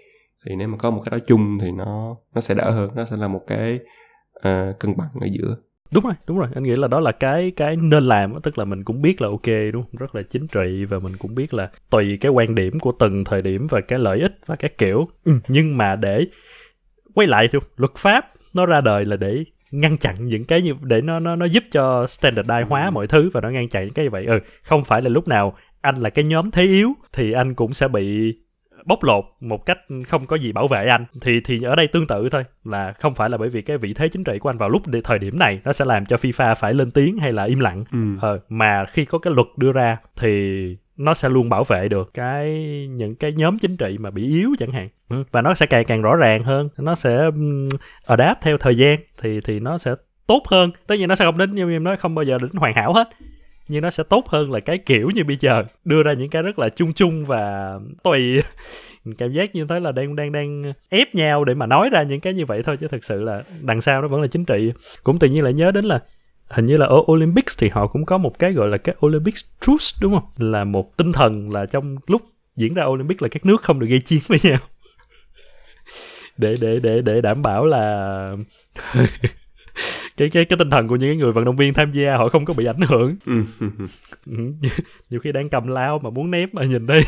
thì nếu mà có một cái đó chung thì nó nó sẽ đỡ hơn nó sẽ là một cái uh, cân bằng ở giữa. Đúng rồi đúng rồi. Anh nghĩ là đó là cái cái nên làm tức là mình cũng biết là ok đúng không? rất là chính trị và mình cũng biết là tùy cái quan điểm của từng thời điểm và cái lợi ích và cái kiểu. Ừ, nhưng mà để quay lại thì luật pháp nó ra đời là để ngăn chặn những cái như để nó nó nó giúp cho standardize hóa mọi thứ và nó ngăn chặn những cái như vậy. Ừ không phải là lúc nào anh là cái nhóm thế yếu thì anh cũng sẽ bị bóc lột một cách không có gì bảo vệ anh thì thì ở đây tương tự thôi là không phải là bởi vì cái vị thế chính trị của anh vào lúc thời điểm này nó sẽ làm cho FIFA phải lên tiếng hay là im lặng ừ. ờ, mà khi có cái luật đưa ra thì nó sẽ luôn bảo vệ được cái những cái nhóm chính trị mà bị yếu chẳng hạn ừ. và nó sẽ càng càng rõ ràng hơn nó sẽ adapt theo thời gian thì thì nó sẽ tốt hơn tất nhiên nó sẽ không đến như em nói không bao giờ đến hoàn hảo hết nhưng nó sẽ tốt hơn là cái kiểu như bây giờ. Đưa ra những cái rất là chung chung và tùy. Cảm giác như thế là đang đang đang ép nhau để mà nói ra những cái như vậy thôi, chứ thực sự là đằng sau nó vẫn là chính trị. Cũng tự nhiên lại nhớ đến là hình như là ở Olympics thì họ cũng có một cái gọi là cái Olympics Truce, đúng không? Là một tinh thần là trong lúc diễn ra Olympics là các nước không được gây chiến với nhau. Để để để để đảm bảo là cái cái cái tinh thần của những người vận động viên tham gia họ không có bị ảnh hưởng ừ. Ừ. nhiều khi đang cầm lao mà muốn ném mà nhìn đây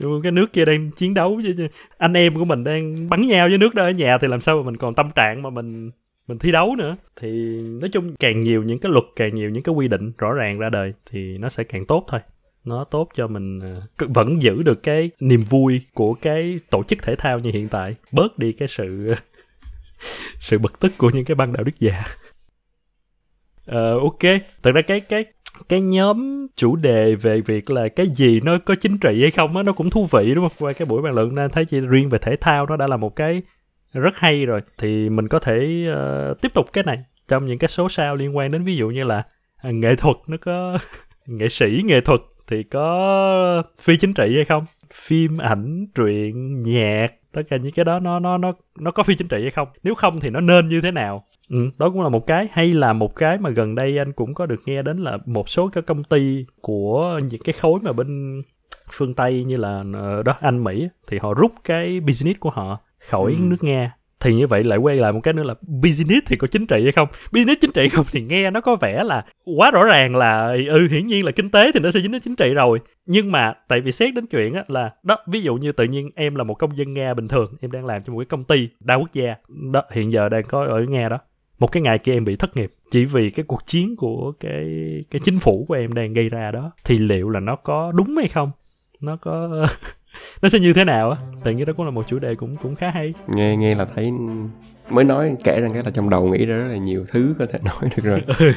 cái nước kia đang chiến đấu với anh em của mình đang bắn nhau với nước đó ở nhà thì làm sao mà mình còn tâm trạng mà mình mình thi đấu nữa thì nói chung càng nhiều những cái luật càng nhiều những cái quy định rõ ràng ra đời thì nó sẽ càng tốt thôi nó tốt cho mình à, vẫn giữ được cái niềm vui của cái tổ chức thể thao như hiện tại bớt đi cái sự sự bực tức của những cái băng đạo đức giả. Uh, ok. Thật ra cái cái cái nhóm chủ đề về việc là cái gì nó có chính trị hay không á nó cũng thú vị đúng không? Qua cái buổi bàn luận nên thấy chỉ riêng về thể thao nó đã là một cái rất hay rồi. Thì mình có thể uh, tiếp tục cái này trong những cái số sau liên quan đến ví dụ như là uh, nghệ thuật nó có nghệ sĩ nghệ thuật thì có phi chính trị hay không? Phim ảnh truyện nhạc tất cả những cái đó nó nó nó nó có phi chính trị hay không? Nếu không thì nó nên như thế nào? Ừ, đó cũng là một cái. Hay là một cái mà gần đây anh cũng có được nghe đến là một số các công ty của những cái khối mà bên phương tây như là ờ, đó anh mỹ thì họ rút cái business của họ khỏi ừ. nước nga thì như vậy lại quay lại một cái nữa là business thì có chính trị hay không? Business chính trị không thì nghe nó có vẻ là quá rõ ràng là ừ hiển nhiên là kinh tế thì nó sẽ dính đến chính trị rồi. Nhưng mà tại vì xét đến chuyện á, là, đó, ví dụ như tự nhiên em là một công dân nga bình thường, em đang làm cho một cái công ty đa quốc gia, đó, hiện giờ đang có ở nga đó. Một cái ngày kia em bị thất nghiệp, chỉ vì cái cuộc chiến của cái cái chính phủ của em đang gây ra đó, thì liệu là nó có đúng hay không? Nó có nó sẽ như thế nào á? Tại nghĩ đó cũng là một chủ đề cũng cũng khá hay. Nghe nghe là thấy mới nói kể ra cái là trong đầu nghĩ ra rất là nhiều thứ có thể nói được rồi.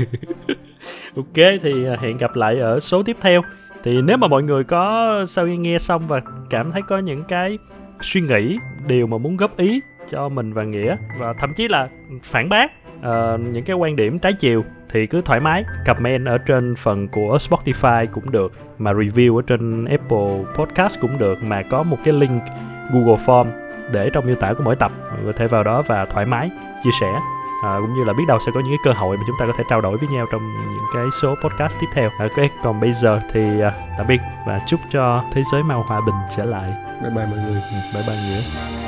Ok thì à, hẹn gặp lại ở số tiếp theo. Thì nếu mà mọi người có sau khi nghe xong và cảm thấy có những cái suy nghĩ điều mà muốn góp ý cho mình và nghĩa và thậm chí là phản bác uh, những cái quan điểm trái chiều thì cứ thoải mái. Comment ở trên phần của Spotify cũng được mà review ở trên Apple Podcast cũng được mà có một cái link Google Form để trong miêu tả của mỗi tập. Mọi người có thể vào đó và thoải mái chia sẻ à, cũng như là biết đâu sẽ có những cái cơ hội mà chúng ta có thể trao đổi với nhau trong những cái số podcast tiếp theo. Ok còn bây giờ thì à, tạm biệt và chúc cho thế giới mau hòa bình trở lại. Bye bye mọi người. Bye bye nghĩa